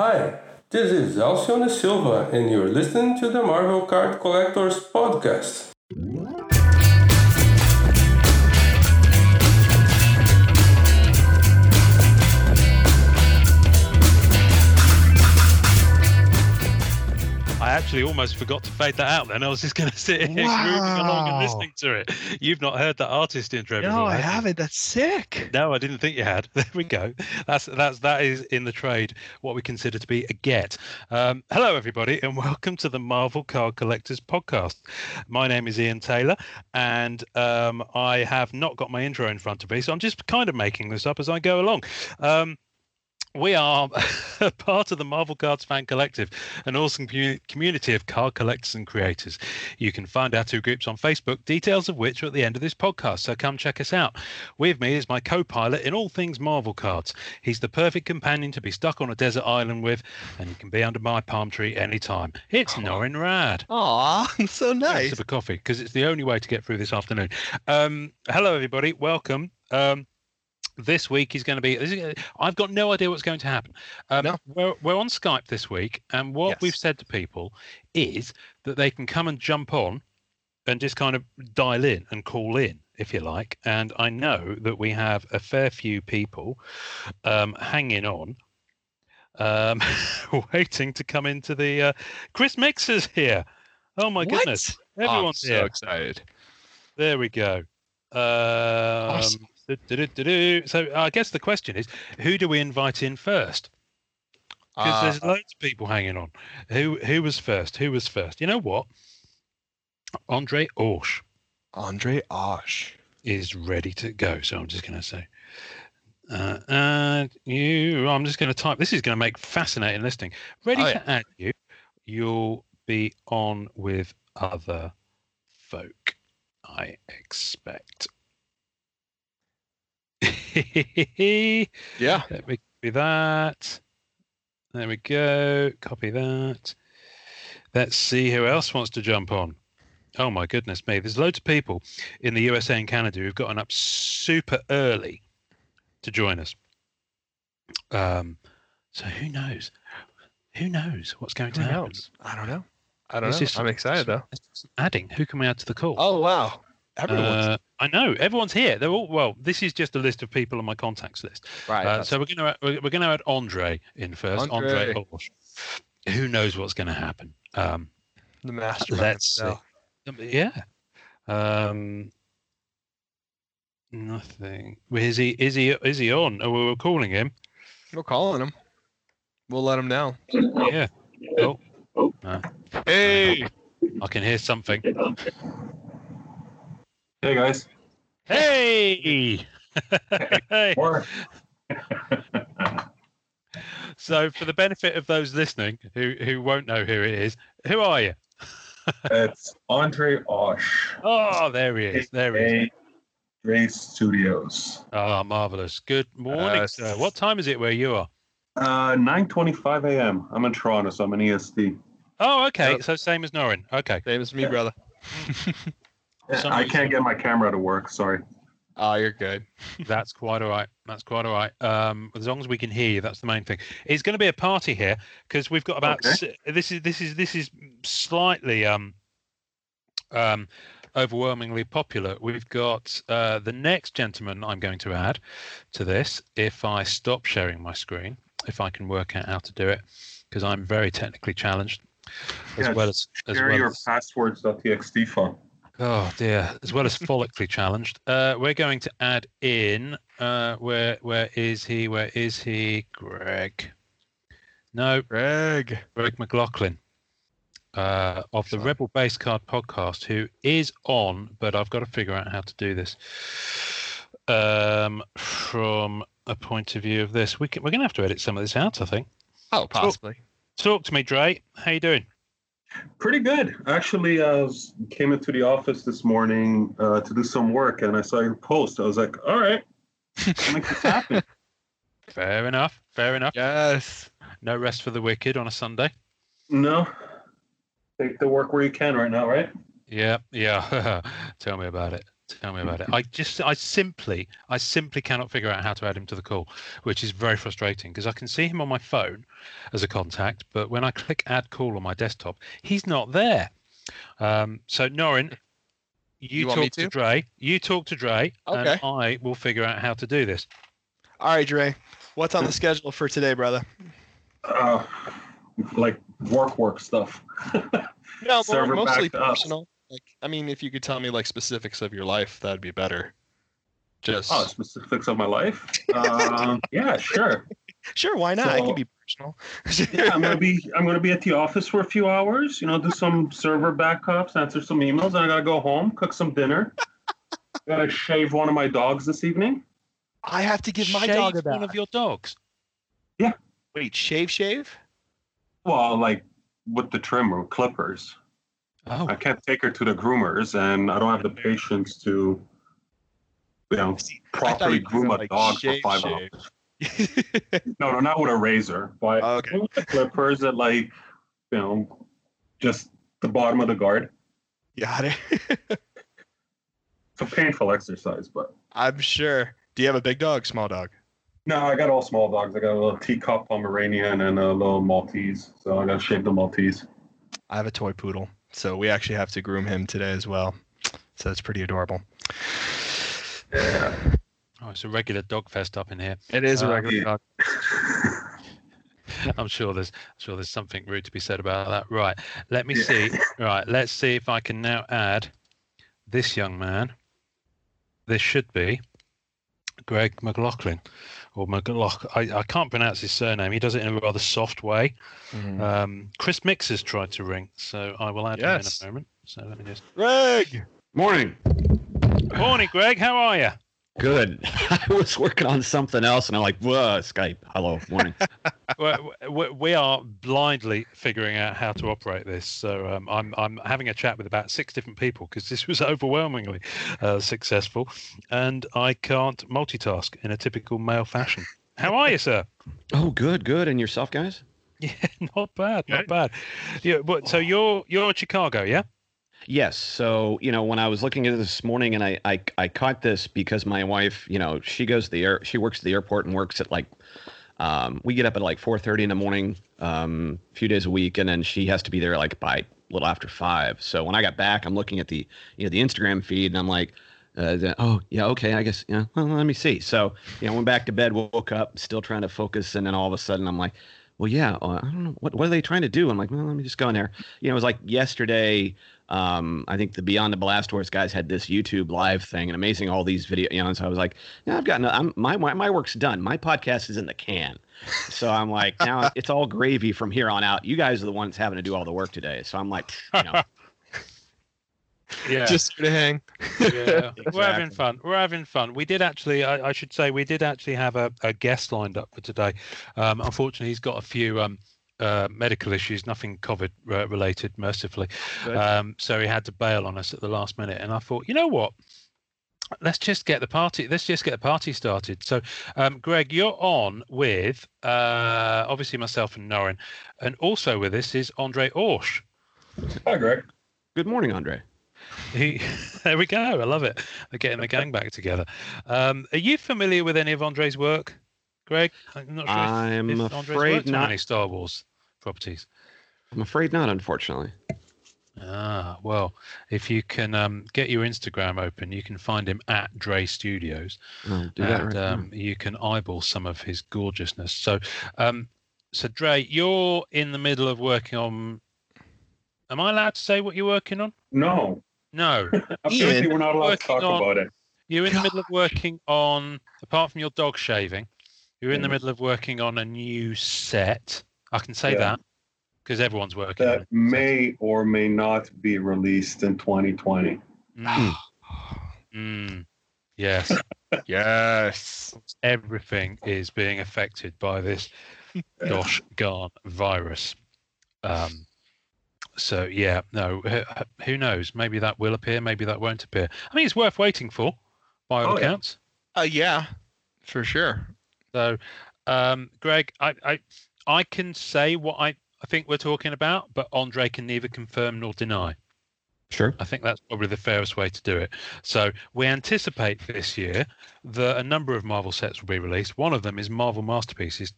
Hi, this is Alcione Silva, and you're listening to the Marvel Card Collectors Podcast. Actually almost forgot to fade that out then. I was just going to sit here moving along and listening to it. You've not heard that artist intro No, before, I haven't. That's sick. No, I didn't think you had. There we go. That's that's that is in the trade what we consider to be a get. Um, hello, everybody, and welcome to the Marvel Card Collectors Podcast. My name is Ian Taylor, and um, I have not got my intro in front of me, so I'm just kind of making this up as I go along. Um, we are part of the Marvel Cards Fan Collective, an awesome community of card collectors and creators. You can find our two groups on Facebook, details of which are at the end of this podcast, so come check us out. With me is my co pilot in all things Marvel cards. He's the perfect companion to be stuck on a desert island with, and he can be under my palm tree anytime. It's Norrin Rad. Aw, so Nice. nice. Sip of coffee because it's the only way to get through this afternoon. Um, hello, everybody. Welcome. Um, this week is going to be. Is, I've got no idea what's going to happen. Um, No. we're, we're on Skype this week, and what we've said to people is that they can come and jump on and just kind of dial in and call in, if you like. And I know that we have a fair few people um, hanging on. Um, waiting to come into the uh, Chris Mixer's here. Oh my What? goodness! Oh, I'm Everyone's so here. excited. There we go. Um, Awesome. So I guess the question is, who do we invite in first? Because there's Uh, loads of people hanging on. Who who was first? Who was first? You know what? Andre Orsh Andre Osh. is ready to go. So I'm just going to say, uh, add you. I'm just going to type. This is going to make fascinating listening. Ready Oh, to add you. You'll be on with other folk. I expect. Yeah. Let me copy that. There we go. Copy that. Let's see who else wants to jump on. Oh my goodness me. There's loads of people in the USA and Canada who've gotten up super early to join us. Um, so who knows? Who knows what's going to happen? knows? I don't know. I don't It's know. just- I'm excited though. Let's do some Adding. Who can we add to the call? Oh wow. Everyone's Uh, I know everyone's here. They're all well. This is just a list of people on my contacts list. right. Uh, so we're going to we're, we're going to add Andre in first. Andre, Andre. Orsh. Who knows what's going to happen? Um, the mastermind. let's see. um, yeah. Um, nothing. Is he is he is he on? Oh, we're calling him. We're calling him. We'll let him know. Yeah. Oh. No, Hey. I can hear something. Hey guys. Hey. hey. So, for the benefit of those listening who who won't know who it is, who are you? it's Andre Osh. Oh, there he is. There he is. aka Dre Studios. Oh, marvelous. Good morning, Uh, sir. What time is it where you are? Uh, 9:25 a.m. I'm in Toronto, so I'm in EST. Oh, okay. Yep. So same as Norrin. Okay. Same as me, Yeah. brother. Some I can't get my camera to work. Sorry. Oh, you're good. That's quite all right. That's quite all right. Um, as long as we can hear you, that's the main thing. It's going to be a party here because we've got about Okay. si- this is this is this is slightly um um overwhelmingly popular. We've got uh, the next gentleman I'm going to add to this if I stop sharing my screen, if I can work out how to do it, because I'm very technically challenged, as Yeah, well as as Share well your as, passwords.txt file. Oh dear, as well as follically challenged. Uh, we're going to add in. Uh, where where is he? Where is he? Greg. No, Greg. Greg McLaughlin. Uh, of the. Rebel Base Card podcast, who is on, but I've got to figure out how to do this. Um, from a point of view of this, we can, we're going to have to edit some of this out. I think. Oh, possibly. Talk to me, Dre. How you doing? Pretty good. Actually, I was, came into the office this morning uh, to do some work, and I saw your post. I was like, "All right, let's make this happen." Fair enough. Fair enough. Yes. No rest for the wicked on a Sunday. no, take the work where you can right now, right? Yeah, yeah. Tell me about it. Tell me about it. I just, I simply, I simply cannot figure out how to add him to the call, which is very frustrating because I can see him on my phone as a contact, but when I click add call on my desktop, he's not there. Um, so Norrin, you, You talk to? to? Dre. You talk to Dre, and I will figure out how to do this. All right, Dre. What's on the schedule for today, brother? Uh, like work, work stuff. No, more, mostly personal. up. Personal. Like, I mean, if you could tell me like specifics of your life, that'd be better. Just Oh, specifics of my life. Um, yeah, sure. sure, why not? it So- can be personal. Yeah, I'm gonna be I'm gonna be at the office for a few hours. You know, do some server backups, answer some emails, and I gotta go home, cook some dinner. gotta shave one of my dogs this evening. I have to give my Shave dog a one of your dogs. Yeah. Wait, shave, shave? Well, like with the trimmer clippers. Oh, I can't take her to the groomers, and I don't have the patience to, you know, See, I thought properly you groom a like, dog shave, for five shave. hours. No, no, not with a razor, but oh, Okay. with the clippers at like, you know, just the bottom of the guard. Got it. It's a painful exercise, but I'm sure. Do you have a big dog, small dog? no, I got all small dogs. I got a little teacup Pomeranian and a little Maltese, so I got to shave the Maltese. I have a toy poodle, so we actually have to groom him today as well. So it's pretty adorable. Yeah. oh, it's a regular dog fest up in here. It is a Uh, regular yeah. dog. I'm sure there's sure there's something rude to be said about that. Right. Let me Yeah. see. Right. Let's see if I can now add this young man. This should be Greg McLaughlin or McLaugh. I, I can't pronounce his surname. He does it in a rather soft way. Mhm. Um, Chris Mix has tried to ring, so I will add Yes. him in a moment. So let me just. Greg! Morning. Morning, Greg. How are you? Good. I was working on something else, and I'm like, "Whoa, Skype. Hello, morning." we- we are blindly figuring out how to operate this. So um, I'm I'm having a chat with about six different people because this was overwhelmingly uh, successful, and I can't multitask in a typical male fashion. How are you, sir? oh, good, good. And yourself, guys? Yeah, not bad, not bad. Yeah, but so you're you're in Chicago, yeah? Yes. So you know, when I was looking at this morning, and I, I I caught this because my wife, you know, she goes to the air, she works at the airport and works at like, um, we get up at like 4:30 in the morning, um, a few days a week, and then she has to be there like by a little after five. So when I got back, I'm looking at the you know the Instagram feed, and I'm like. Uh, oh yeah, okay. I guess yeah. Well, let me see. So you know, went back to bed, woke up, still trying to focus, and then all of a sudden, I'm like, well, yeah. Uh, I don't know what what are they trying to do. I'm like, well, let me just go in there. You know, it was like yesterday. Um, I think the Beyond the Blast Doors guys had this YouTube live thing, and amazing all these video. You know, and so I was like, yeah, I've got no, I'm my, my my work's done. My podcast is in the can. So I'm like, now it's all gravy from here on out. You guys are the ones having to do all the work today. So I'm like, you know, Yeah. Just to hang. yeah, we're having fun. We're having fun. We did actually, I, I should say, we did actually have a, a guest lined up for today. Um, unfortunately, he's got a few um, uh, medical issues, nothing COVID uh, related, mercifully. Um, so he had to bail on us at the last minute. And I thought, you know what? Let's just get the party. Let's just get the party started. So, um, Greg, you're on with uh, obviously myself and Norrin, and also with us is Andre Orsch. Hi, Greg. good morning, Andre. He, there we go. I love it. They're getting the gang back together. Um, are you familiar with any of Andre's work, Greg? I'm not sure. I'm if, Andre's afraid worked not. any Star Wars properties. I'm afraid not, unfortunately. Ah, well, if you can um, get your Instagram open, you can find him at Dre Studios, I'll do that and right um, you can eyeball some of his gorgeousness. So, um, so Dre, you're in the middle of working on. Am I allowed to say what you're working on? No, No. apparently we're not allowed to talk on- about it. You're in the middle of working on, apart from your dog shaving, you're in the Mhm. middle of working on a new set. I can say Yeah. that because everyone's working on That may or may not be released in 2020. Mm. Mm. Yes, Yes. everything is being affected by this gosh darn virus. Um, so yeah, no, who knows? Maybe that will appear, maybe that won't appear. I mean, it's worth waiting for, by all Oh, yeah. accounts. Uh, yeah, for sure. So, um, Greg, I, I I can say what I, I think we're talking about, but Andre can neither confirm nor deny. Sure. I think that's probably the fairest way to do it. So we anticipate this year that a number of Marvel sets will be released. One of them is Marvel Masterpieces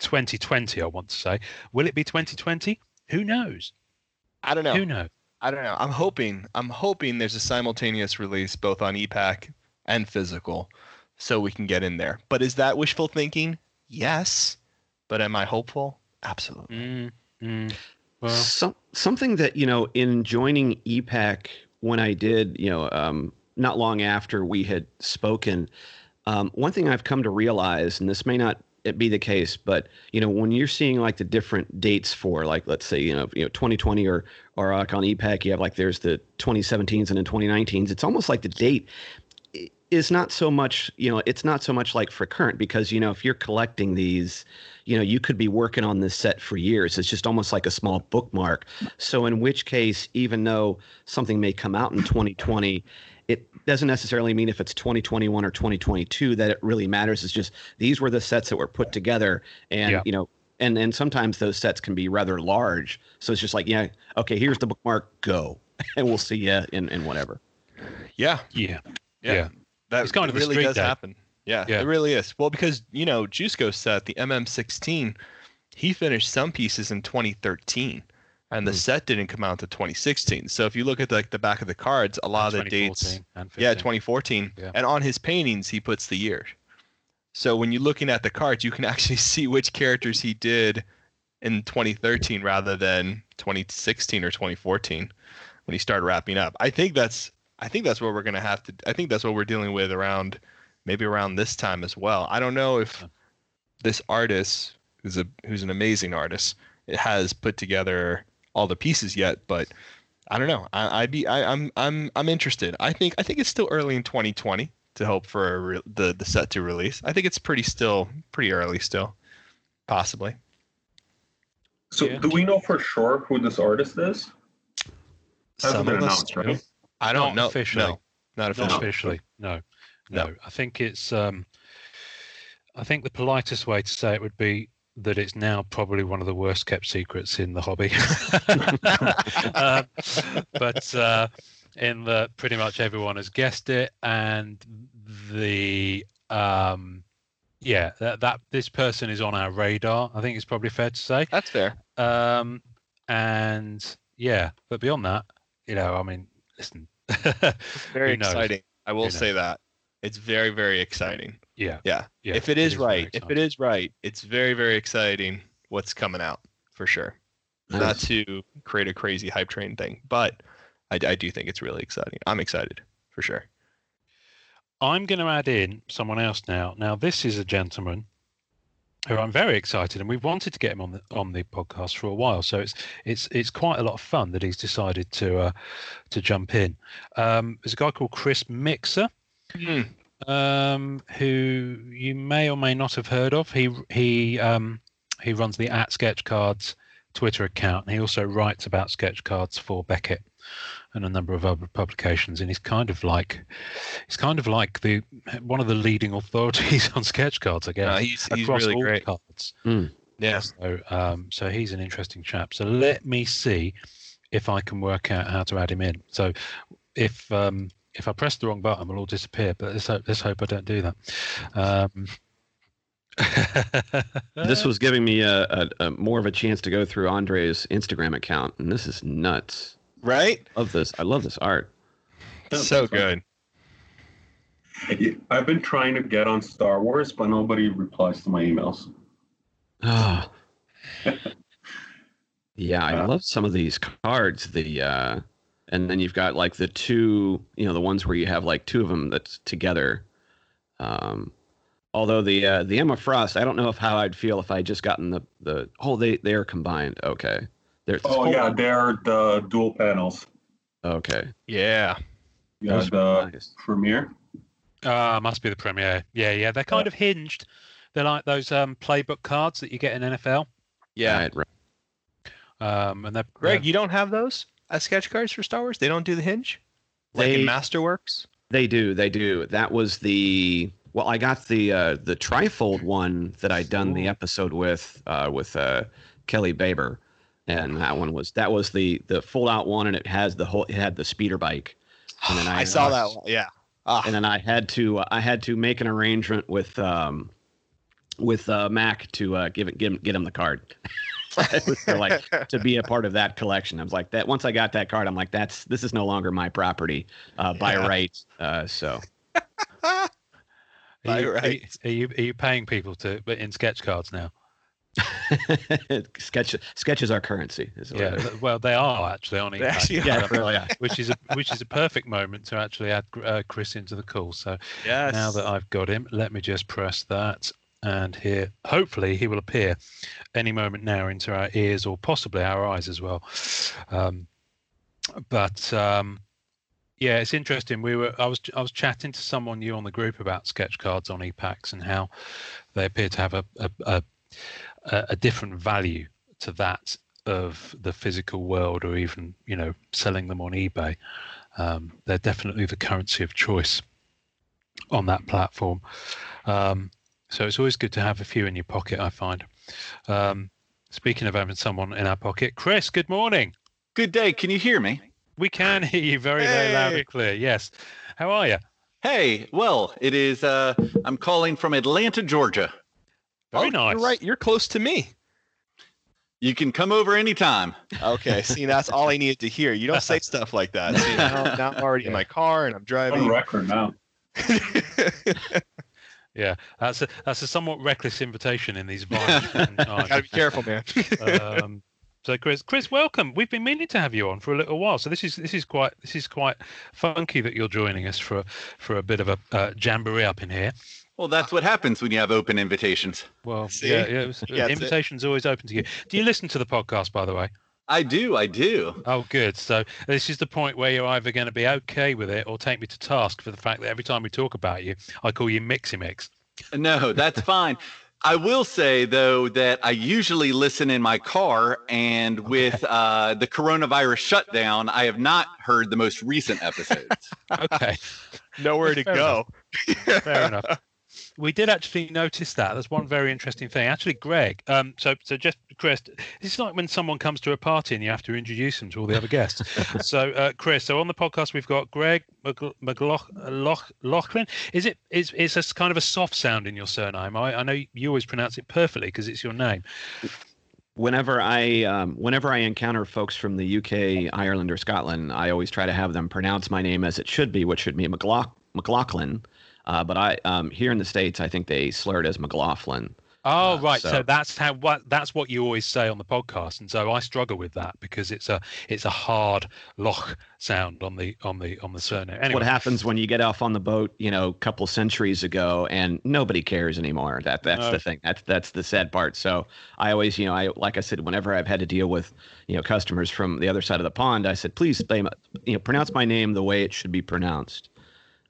2020, I want to say. Will it be 2020? Who knows? I don't know. Who knows? I don't know. I'm hoping. I'm hoping there's a simultaneous release both on ePack and physical, so we can get in there. But is that wishful thinking? Yes. But am I hopeful? Absolutely. Mm, mm. Well, Some, something that you know in joining ePack when I did, you know, um, not long after we had spoken, um, one thing I've come to realize, and this may not be the case, but you know, when you're seeing like the different dates for, like, let's say, you know, you know, 2020 or or like on ePack, you have like there's the 2017s and then 2019s. It's almost like the date is not so much, you know, it's not so much like for current because you know if you're collecting these you know you could be working on this set for years it's just almost like a small bookmark so in which case even though something may come out in 2020 it doesn't necessarily mean if it's 2021 or 2022 that it really matters it's just these were the sets that were put together and Yeah. you know and and sometimes those sets can be rather large so it's just like yeah okay here's the bookmark go and we'll see you in in whatever Yeah. yeah. Yeah. Yeah. That It's kind of really street does day. happen. Yeah, Yeah. it really is. Well, because you know, Jusko set the MM16, he finished some pieces in 2013, and the Hmm. set didn't come out to 2016. So if you look at like the back of the cards, a lot of the dates, and yeah, 2014, Yeah. and on his paintings he puts the year. So when you're looking at the cards, you can actually see which characters he did in 2013 rather than 2016 or 2014 when he started wrapping up. I think that's I think that's what we're gonna have to. I think that's what we're dealing with around maybe around this time as well. I don't know if this artist who's a who's an amazing artist it has put together all the pieces yet, but I don't know. I, I'd be I, I'm I'm I'm interested. I think I think it's still early in 2020 to hope for a re- the the set to release. I think it's pretty still pretty early still, possibly. So, Yeah. do we know for sure who this artist is? Hasn't Some been of us- announced, right? I don't Not know. officially. No, not Not officially. officially. No. No. No. I think it's um I think the politest way to say it would be that it's now probably one of the worst kept secrets in the hobby. um, but uh, in that pretty much everyone has guessed it and the um yeah that, that this person is on our radar i think it's probably fair to say That's fair. um and yeah but beyond that you know i mean listen Very exciting. I will say that. It's very very exciting. yeah Yeah. yeah if it is, right, if it is right, it's very very exciting what's coming out for sure. Not to create a crazy hype train thing, but I, I do think it's really exciting. I'm excited for sure. I'm going to add in someone else now. Now, this is a gentleman who I'm very excited, and we've wanted to get him on the on the podcast for a while. So it's it's it's quite a lot of fun that he's decided to uh, to jump in. Um, there's a guy called Chris Mixer, Hmm. um, who you may or may not have heard of. He he um, he runs the at Sketch Cards Twitter account, and he also writes about sketch cards for Beckett and a number of other publications. And he's kind of like he's kind of like the one of the leading authorities on sketch cards, I guess. No, he's he's across really all great. cards. Yeah. So, um, so he's an interesting chap. So let me see if I can work out how to add him in. So if um, if I press the wrong button, we'll all disappear. But let's hope, let's hope I don't do that. Um, this was giving me a, a, a more of a chance to go through Andre's Instagram account, and this is nuts. Right? Love this. I love this art. Yeah, so good. I've been trying to get on Star Wars, but nobody replies to my emails. Ah. yeah, I Uh, love some of these cards. The uh, and then you've got like the two, you know, the ones where you have like two of them that's together. Um, although the uh, the Emma Frost, I don't know if how I'd feel if I just gotten the the oh they they are combined. Okay, they're Oh yeah, they're the dual panels. okay. Yeah. Yeah, the nice. premiere. Ah, must be the premiere. Yeah, yeah. They're kind of hinged. They're like those um, playbook cards that you get in NFL. Yeah. Right, right. Um, and they're Greg, they're- you don't have those as sketch cards for Star Wars? They don't do the hinge? Like They- in Masterworks? They do, they do. That was the well, I got the uh the trifold one that I'd done the episode with uh with uh Kelly Baber. and that one was that was the the fold out one, and it has the whole it had the speeder bike, and then I, I, saw uh, that one. Yeah. Ah, and then I had to I had to make an arrangement with um with uh, Mac to uh, give it give him, get him the card. It was to, like to be a part of that collection. I was like that. Once I got that card, I'm like, that's this is no longer my property uh, by Yeah. right. Uh, so Are Right, you, are, you, are you are you paying people to but in sketch cards now? sketch sketches are currency. Is Yeah, it is. th- well they are actually on eBay. actually yeah, really are. which is a which is a perfect moment to actually add uh, Chris into the call. So yes. now that I've got him, let me just press that and here hopefully he will appear any moment now into our ears or possibly our eyes as well. Um, but um, yeah, it's interesting. We were I was I was chatting to someone new on the group about sketch cards on ePacks and how they appear to have a a, a, a a different value to that of the physical world or even you know selling them on eBay. Um, they're definitely the currency of choice on that platform. Um, so it's always good to have a few in your pocket, I find. Um, speaking of having someone in our pocket, Chris, good morning. Good day. Can you hear me? We can hear you very, very loud Hey. and clear. Yes. How are you? Hey, well, it is. Uh, I'm calling from Atlanta, Georgia. Very Oh, nice. You're right. You're close to me. You can come over anytime. Okay. See, that's all I needed to hear. You don't say stuff like that. See, now, now I'm already in my car and I'm driving. On driving. record now. Yeah, that's a that's a somewhat reckless invitation in these violent times. Gotta be careful, man. um, so Chris, Chris, welcome. We've been meaning to have you on for a little while. So this is this is quite this is quite funky that you're joining us for for a bit of a uh, jamboree up in here. Well, that's what happens when you have open invitations. Well, See? yeah, yeah. It was, Gets it. invitation's always open to you. Do you listen to the podcast, by the way? I do. I do. Oh, good. So this is the point where you're either going to be okay with it or take me to task for the fact that every time we talk about you, I call you Mixy Mix. No, that's fine. I will say though that I usually listen in my car, and with uh, the coronavirus shutdown, I have not heard the most recent episodes. Okay, Nowhere to Fair go. fair enough. We did actually notice that. There's one very interesting thing. Actually, Greg. Um, so so just Chris, it's like when someone comes to a party and you have to introduce them to all the other guests. so uh, Chris, so on the podcast we've got Greg McLaughlin. Is it is it's a kind of a soft sound in your surname? I, I know you always pronounce it perfectly because it's your name. whenever I um, whenever I encounter folks from the UK, Ireland, or Scotland, I always try to have them pronounce my name as it should be, which should be McLaugh- McLaughlin. Uh, but I um, here in the states, I think they slur it as McLaughlin. Oh Uh, right, so, so- that's how what that's what you always say on the podcast, and so I struggle with that because it's a it's a hard loch sound on the on the on the surname. Anyway, What happens when you get off on the boat, you know, a couple centuries ago, and nobody cares anymore? That that's No. the thing. That's that's the sad part. So I always, you know, I like I said, whenever I've had to deal with, you know, customers from the other side of the pond, I said, please, my- you know, pronounce my name the way it should be pronounced.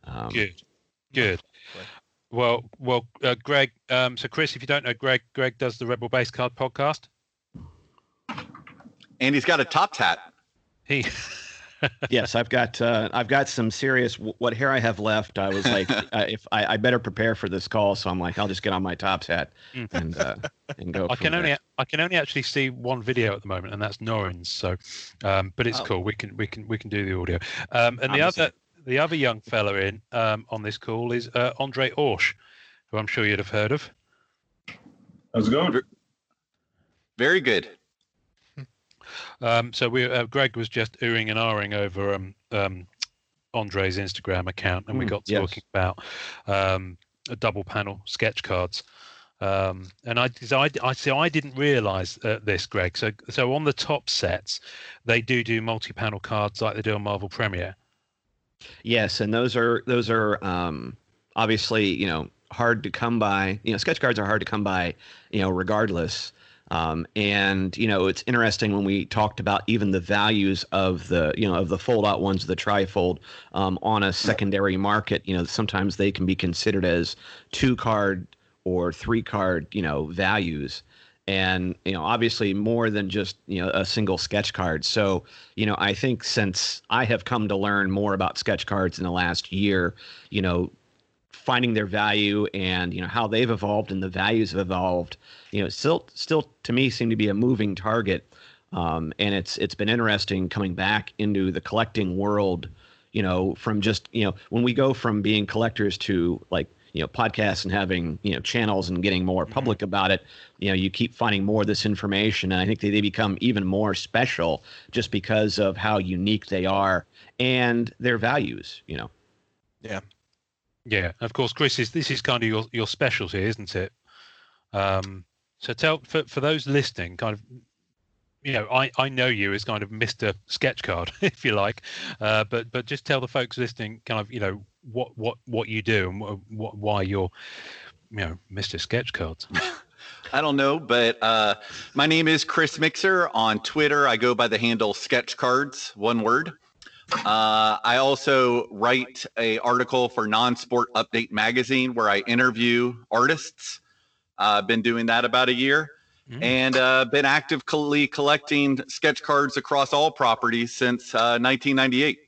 Um, Good, good. Well, well, uh, Greg. Um, so, Chris, if you don't know Greg, Greg does the Rebel Base Card podcast. and he's got a top hat. He, yes, I've got uh, I've got some serious. What hair I have left, I was like, uh, if I, I better prepare for this call, so I'm like, I'll just get on my tops hat Mm. and uh, and go. I from can only there. I can only actually see one video at the moment, and that's Norrin's. So, um, but it's Oh. cool. We can we can we can do the audio. Um, and I'm the the same. other the other young fella in um, on this call is uh, Andre Orsch, who I'm sure you'd have heard of. How's it going? Very good. Um, so we uh, Greg was just oohing and ahhing over um, um, Andre's Instagram account, and we Mm, got yes. talking about um, a double panel sketch cards. Um, and I, so I, I, so I didn't realise uh, this, Greg. So, so on the Topps sets, they do do multi-panel cards like they do on Marvel Premiere. Yes, and those are those are um, obviously you know hard to come by. You know, sketch cards are hard to come by. You know, regardless. Um, and you know, it's interesting when we talked about even the values of the you know of the fold out ones, the trifold um, on a secondary market. You know, sometimes they can be considered as two card or three card you know values and you know obviously more than just you know a single sketch card so you know i think since i have come to learn more about sketch cards in the last year you know finding their value and you know how they've evolved and the values have evolved you know still still to me seem to be a moving target um, and it's it's been interesting coming back into the collecting world. You know, from just you know when we go from being collectors to like you know podcasts and having you know channels and getting more public about it you know you keep finding more of this information and i think they, they become even more special just because of how unique they are and their values you know yeah Yeah, of course, Chris. Is this is kind of your your specialty, isn't it? Um, so tell for for those listening, kind of, you know, I I know you as kind of Mister Sketch Card, if you like, uh, but but just tell the folks listening, kind of, you know, what what what you do and what, what why you're, you know, Mister Sketch Cards. I don't know, but uh, my name is Chris Mixer. On Twitter, I go by the handle Sketch Cards, one word. Uh, I also write a article for Non-Sport Update magazine where I interview artists. I've been doing that about a year, Mm. and uh, been actively collecting sketch cards across all properties since uh, 1998.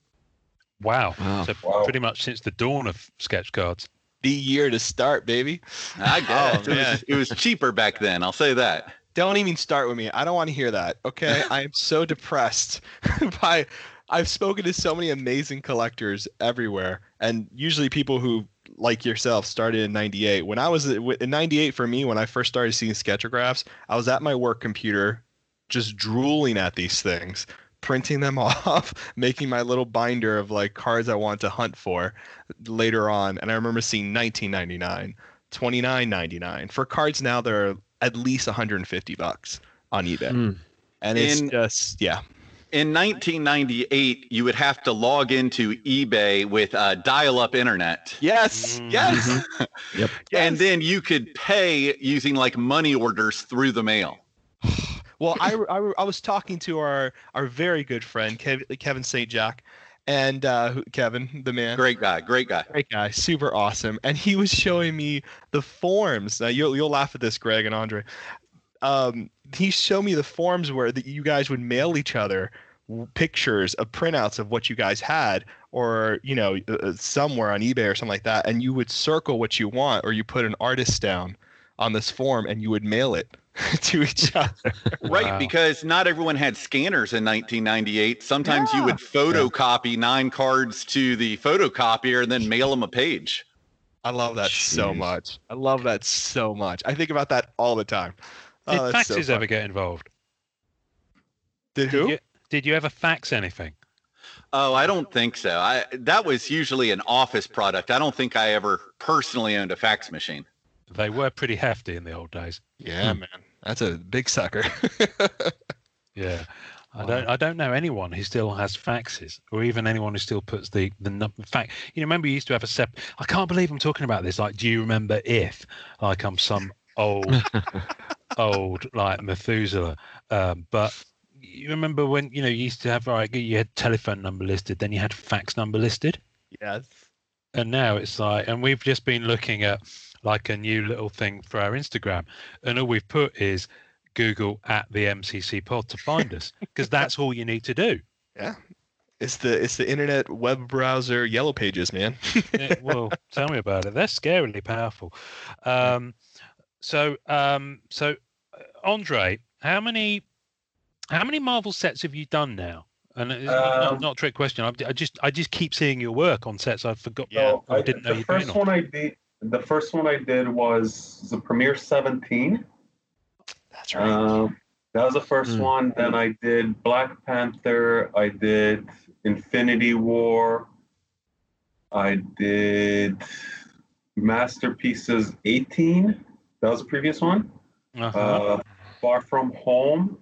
Wow. Wow. So Wow. pretty much since the dawn of sketch cards. The year to start, baby. I guess Oh, it, was, it was cheaper back then. I'll say that. Don't even start with me. I don't want to hear that. Okay. I am so depressed by I've spoken to so many amazing collectors everywhere and usually people who like yourself started in 98. When I was in 98 for me when I first started seeing sketchographs, I was at my work computer just drooling at these things, printing them off, making my little binder of like cards I want to hunt for later on and I remember seeing 1999, 29.99 for cards now they're at least 150 bucks on eBay. Mm. And it's In- just yeah. In 1998, you would have to log into eBay with uh, dial-up internet. Yes. Mm. Yes. Yep. And then you could pay using like money orders through the mail. Well, I, I, I was talking to our our very good friend Kevin, Kevin St. Jack, and uh, Kevin, the man, Great guy, great guy. great guy, super awesome, and he was showing me the forms. Now you'll you'll laugh at this, Greg and Andre. Um, he showed me the forms where that you guys would mail each other pictures of printouts of what you guys had or you know uh, uh, somewhere on ebay or something like that and you would circle what you want or you put an artist down on this form and you would mail it to each other Right, Wow. because not everyone had scanners in 1998. Sometimes you would photocopy nine cards to the photocopier and then mail them a page. i love that so much i love that so much i think about that all the time Did oh, that's so ever get involved? did Did who you, did you ever fax anything? Oh, I don't think so. I that was usually an office product. I don't think I ever personally owned a fax machine. They were pretty hefty in the old days. yeah hmm. man that's a big sucker Yeah. I don't. I don't know anyone who still has faxes, or even anyone who still puts the the num- fact. You know, remember you used to have a sep. I can't believe I'm talking about this. Like, do you remember if? Like, I'm some old, old like Methuselah. Um, but you remember when you know you used to have right? You had telephone number listed, then you had fax number listed, yes and now it's like, and we've just been looking at like a new little thing for our Instagram, and all we've put is Google at the MCC pod to find us because that's all you need to do. Yeah. It's the it's the internet web browser yellow pages man Yeah, well, tell me about it. They're scarily powerful. Um, so, um, so uh, Andre, how many, how many Marvel sets have you done now? And it's not, Um, not a trick question. I, I just, I just keep seeing your work on sets. I forgot. Yeah, I, didn't know you doing first them. one I did. The first one I did was the Premiere 17. that's right. Um, that was the first Hmm. one. Then I did Black Panther. I did Infinity War. I did Masterpieces 18. That was the previous one. Uh-huh. Uh, Far From Home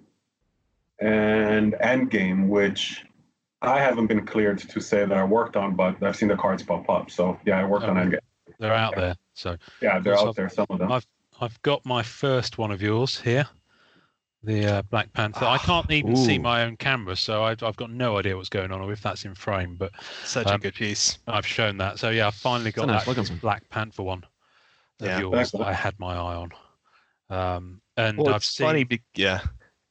and Endgame, which I haven't been cleared to say that I worked on, but I've seen the cards pop up. So yeah, I worked on Endgame. They're out there. So Yeah, they're Yes, out I've- there, some of them. I've I've got my first one of yours here, the uh, Black Panther. I can't even see my own camera, so I've, I've got no idea what's going on or if that's in frame. But such a Um, good piece I've shown that. So yeah, I finally got nice that looking one. Black Panther one of Yeah. yours Thanks, that I had my eye on. Um, and well I've it's seen. funny be- yeah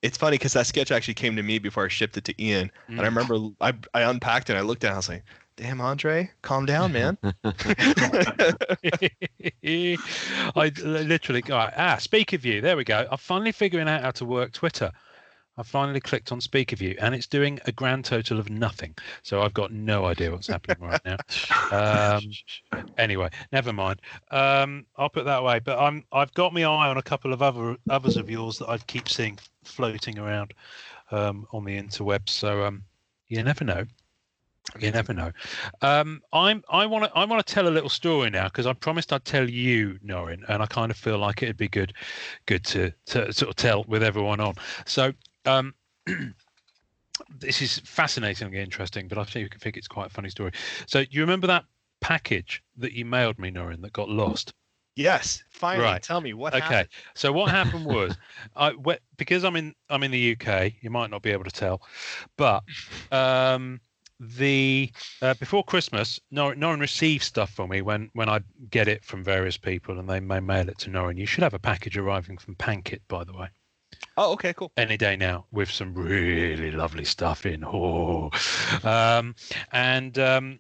it's funny because that sketch actually came to me before i shipped it to ian and i Mm. remember I, I unpacked it and i looked at it and i was like damn andre calm down man i literally got ah. Speaker view, there we go. I'm finally figuring out how to work Twitter. I finally clicked on Speaker View, and it's doing a grand total of nothing. So I've got no idea what's happening right now. Um, anyway, never mind. Um, I'll put that away. But I'm I've got my eye on a couple of other others of yours that I keep seeing floating around um, on the interwebs. So um, you never know. You never know. Um, I'm. I want to. I want to tell a little story now because I promised I'd tell you, Norrin, and I kind of feel like it'd be good, good to to sort of tell with everyone on. So, um, this is fascinatingly interesting, but I think you think it's quite a funny story. So, you remember that package that you mailed me, Norrin, that got lost? Yes, finally. Right. Tell me what okay. happened. So what happened was, I because I'm in I'm in the UK. You might not be able to tell, but um, the uh, before Christmas, Nor- Norrin receives stuff from me when when I get it from various people, and they may mail it to Norrin. You should have a package arriving from Pankit, by the way, Oh, okay, cool. any day now with some really lovely stuff in. Oh, um, and um,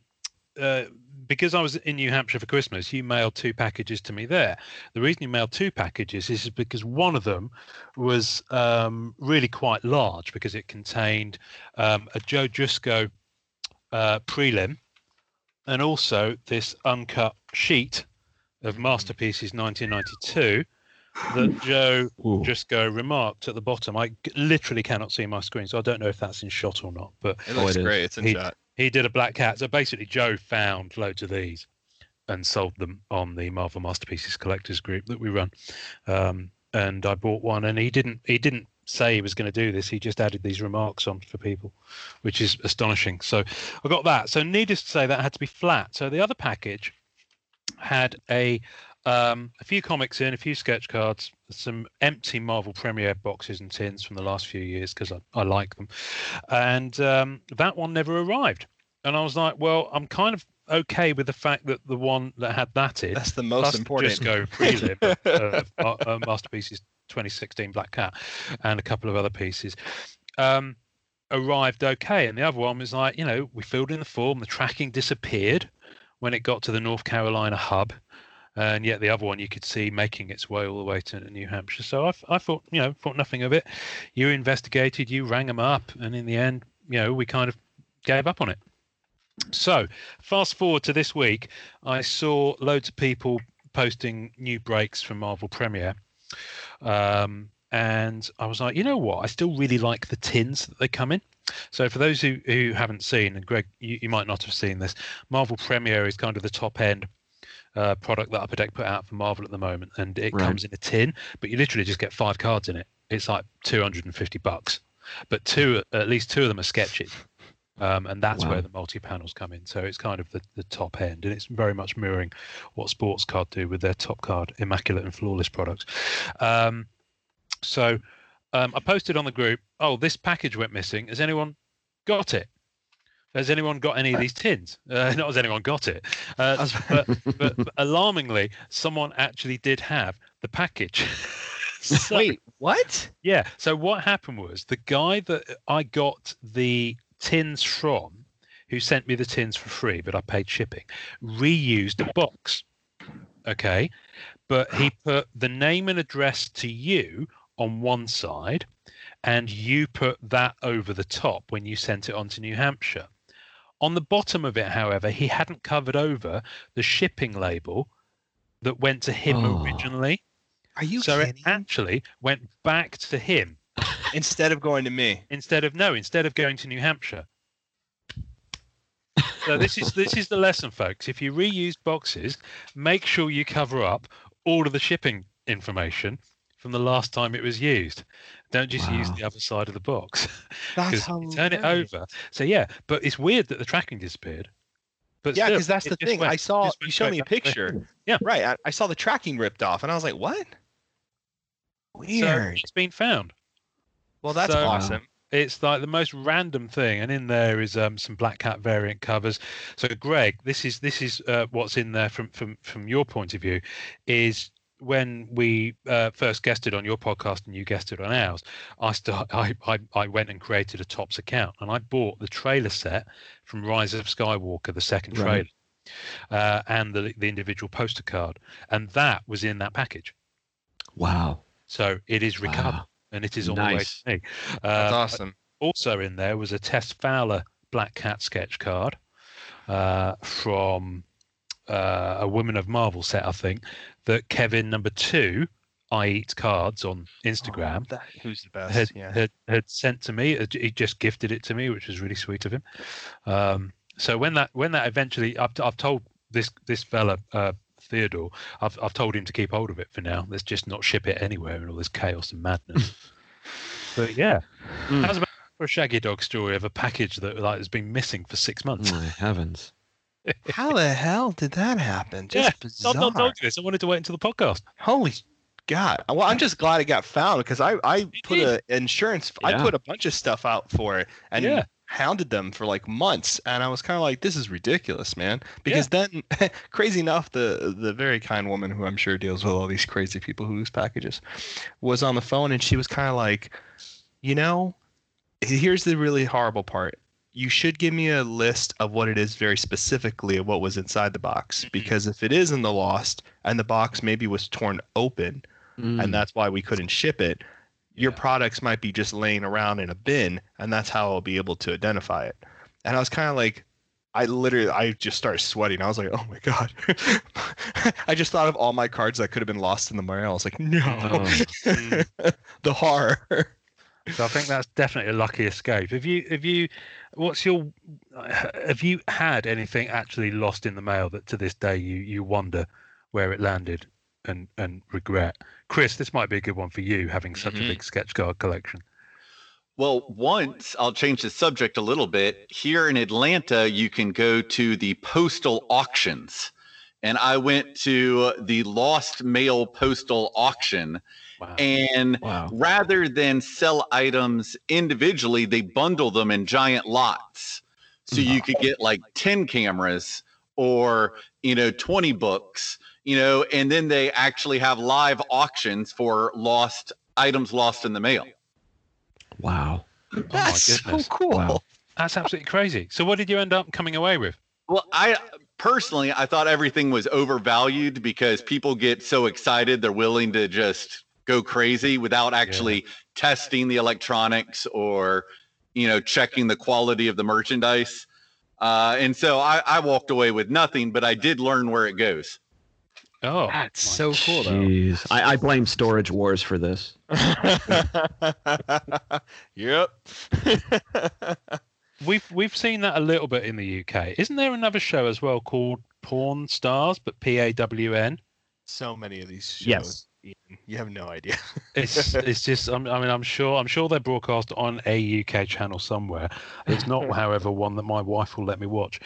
uh, because I was in New Hampshire for Christmas, you mailed two packages to me there. The reason you mailed two packages is because one of them was um, really quite large because it contained um, a Joe Driscoll uh, prelim and also this uncut sheet of Masterpieces 1992 that Joe Ooh. go remarked at the bottom. I g- literally cannot see my screen, so I don't know if that's in shot or not. But It Oh, looks it is. great. It's in He- chat. he did a black cat. So basically, Joe found loads of these and sold them on the Marvel Masterpieces collectors group that we run. Um, and I bought one, and he didn't. He didn't say he was going to do this. He just added these remarks on for people, which is astonishing. So I got that. So needless to say, that had to be flat. So the other package had a um, a few comics in, a few sketch cards, some empty Marvel Premiere boxes and tins from the last few years because I, I like them, and um, that one never arrived. And I was like, well, I'm kind of okay with the fact that the one that had that in That's the most important. Jusko prelim of uh, uh, masterpieces 2016 Black Cat and a couple of other pieces. Um, arrived okay, and the other one was like, you know, we filled in the form, the tracking disappeared when it got to the North Carolina hub, and yet the other one you could see making its way all the way to New Hampshire. So I, I thought, you know, thought nothing of it. You investigated, you rang them up, and in the end, you know, we kind of gave up on it. So, fast forward to this week, I saw loads of people posting new breaks from Marvel Premiere. Um, and I was like, you know what? I still really like the tins that they come in. So, for those who, who haven't seen, and Greg, you, you might not have seen this, Marvel Premiere is kind of the top end uh, product that Upper Deck put out for Marvel at the moment. And it Right. comes in a tin, but you literally just get five cards in it. It's like 250 bucks. But two, at least two of them are sketches. Um, and that's Wow. where the multi panels come in. So it's kind of the, the top end, and it's very much mirroring what Sports Card do with their top card, immaculate and flawless products. Um, so um, I posted on the group, oh, this package went missing. Has anyone got it? Has anyone got any of these tins? Uh, not has anyone got it, uh, but, but, but alarmingly, someone actually did have the package. So- Wait, what? yeah. So what happened was the guy that I got the tins from, who sent me the tins for free, but I paid shipping, reused a box. Okay. But he put the name and address to you on one side, and you put that over the top when you sent it on to New Hampshire. On the bottom of it, however, he hadn't covered over the shipping label that went to him Oh. originally. Are you so it actually went back to him Instead of going to me. instead of no, instead of going to New Hampshire. So this is this is the lesson, folks. If you reuse boxes, make sure you cover up all of the shipping information from the last time it was used. Don't just use the other side of the box That's because you turn it over. So yeah, but it's weird that the tracking disappeared. But Yeah, because that's the thing. went- I saw you went showed me a back to- picture. Yeah. Right. I, I saw the tracking ripped off, and I was like, "What? So Weird." it's been found. Well, that's so- awesome. It's like the most random thing, and in there is um, some Black Cat variant covers. So, Greg, this is this is uh, what's in there from from from your point of view. Is when we uh, first guested on your podcast and you guested on ours, I, st- I I I went and created a Topps account, and I bought the trailer set from Rise of Skywalker, the second trailer, Right. uh, and the the individual poster card, and that was in that package. Wow. So it is recovered. Wow. And it is on Nice. the way to me. That's Uh, awesome. Also in there was a Tess Fowler Black Cat sketch card uh, from uh, a Women of Marvel set, I think, that Kevin number two, I Eat Cards on Instagram, Oh, that, who's the best? had, yeah. had had sent to me. Uh, He just gifted it to me, which was really sweet of him. Um, so when that when that eventually, I've, I've told this this fella uh, Theodore, I've I've told him to keep hold of it for now. Let's just not ship it anywhere in all this chaos and madness. but yeah, Mm. how's about for a Shaggy Dog story of a package that like has been missing for six months? My heavens. How the hell did that happen? Yeah, Just I've bizarre. not told you this. I wanted to wait until the podcast. Holy God! Well, I'm just glad it got found because I I put did. a insurance. I put a bunch of stuff out for it and Yeah. Hounded them for like months, and I was kind of like, this is ridiculous, man. Because then, crazy enough, the the very kind woman who I'm sure deals with all these crazy people who lose packages was on the phone, and she was kind of like, you know, here's the really horrible part. You should give me a list of what it is very specifically of what was inside the box. Mhm. Because if it is in the lost and the box maybe was torn open Mm. and that's why we couldn't ship it, your Yeah. products might be just laying around in a bin and that's how I'll be able to identify it. And I was kind of like, I literally, I just started sweating. I was like, oh my God. I just thought of all my cards that could have been lost in the mail. I was like, no. Oh. the horror. So I think that's definitely a lucky escape. Have you have you what's your have you had anything actually lost in the mail that to this day you you wonder where it landed and and regret? Chris, this might be a good one for you having such a Mhm. big sketch card collection. Well, once I'll change the subject a little bit. Here in Atlanta, you can go to the postal auctions. And I went to the Lost Mail Postal Auction. Wow. And Wow. rather than sell items individually, they bundle them in giant lots. So you could get like 10 cameras or, you know, 20 books, you know, and then they actually have live auctions for lost items lost in the mail. Wow. That's so cool. Wow. That's absolutely crazy. So what did you end up coming away with? Well, I personally I thought everything was overvalued because people get so excited they're willing to just go crazy without actually testing the electronics or you know checking the quality of the merchandise. Uh, and so I, I walked away with nothing, but I did learn where it goes. Oh, That's so cool, though. Jeez. I, I blame Storage Wars for this. yep. We've we've seen that a little bit in the UK. Isn't there another show as well called Porn Stars, but P A W N? so many of these shows. Yes. Ian, you have no idea. It's it's just I'm, I mean I'm sure I'm sure they're broadcast on a UK channel somewhere. It's not, however, one that my wife will let me watch.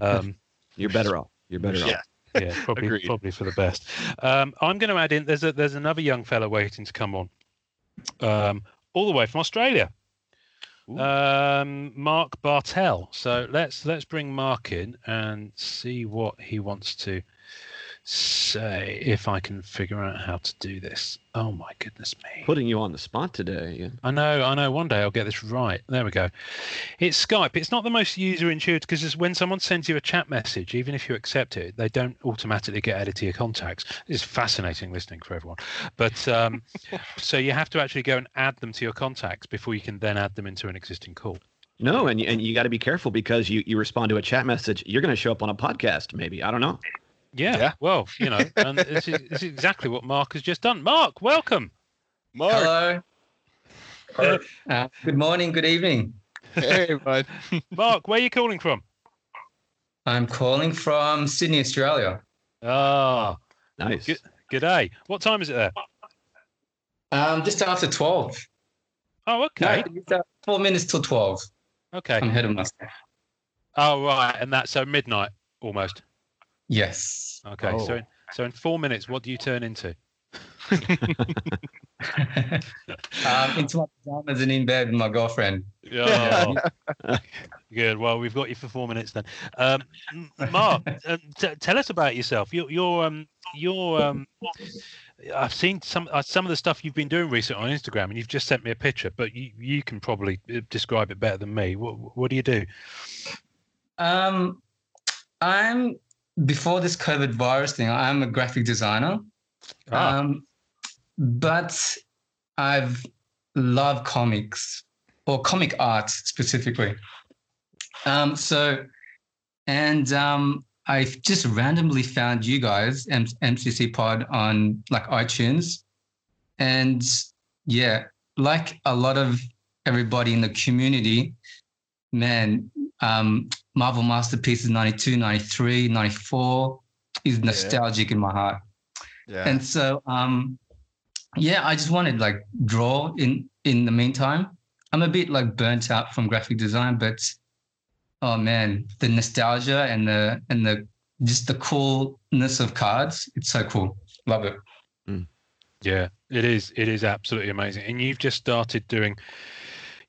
Um, You're better off. You're better Yeah. off. Yeah, probably Agreed. probably for the best. Um, I'm going to add in. There's a there's another young fellow waiting to come on, um, all the way from Australia. Um, Mark Bartell. So let's let's bring Mark in and see what he wants to say. If I can figure out how to do this. Oh my goodness me! Putting you on the spot today. Yeah. I know, I know. One day I'll get this right. There we go. It's Skype. It's not the most user intuitive because when someone sends you a chat message, even if you accept it, they don't automatically get added to your contacts. It's fascinating listening for everyone. But um, so you have to actually go and add them to your contacts before you can then add them into an existing call. No, and you- and you got to be careful because you you respond to a chat message, you're going to show up on a podcast. Maybe I don't know. Yeah. Yeah. Well, you know, and this is, this is exactly what Mark has just done. Mark, welcome. Mark. Hello. Uh, good morning, good evening. Hey, bud. Mark, where are you calling from? I'm calling from Sydney, Australia. Ah, Nice. Good. good day. What time is it there? Um, just after 12. Oh, okay. No, it's, uh, four minutes till 12. Okay. I'm ahead of myself. Oh, right. And that's so midnight almost. Yes. Okay, so Oh. in, so in four minutes, what do you turn into? um, into my pajamas and in bed with my girlfriend. Yeah. Good. Well, we've got you for four minutes then. Um, Mark, uh, t- tell us about yourself. You're, you're, um, you're, um, I've seen some uh, some of the stuff you've been doing recently on Instagram, and you've just sent me a picture. But you, you can probably uh, describe it better than me. What, what do you do? Um, I'm before this COVID virus thing. I'm a graphic designer. Ah. Um, but I've love comics or comic art specifically. Um, so, and um, I just randomly found you guys, M- MCC Pod, on like iTunes, and yeah, like a lot of everybody in the community, man, um, Marvel Masterpieces 92, 93, 94 is nostalgic in my heart. Yeah. And so, um, yeah, I just wanted like draw in in the meantime. I'm a bit like burnt out from graphic design, but oh man, the nostalgia and the and the just the coolness of cards, it's so cool. Love it. Yeah, it is. It is absolutely amazing. And you've just started doing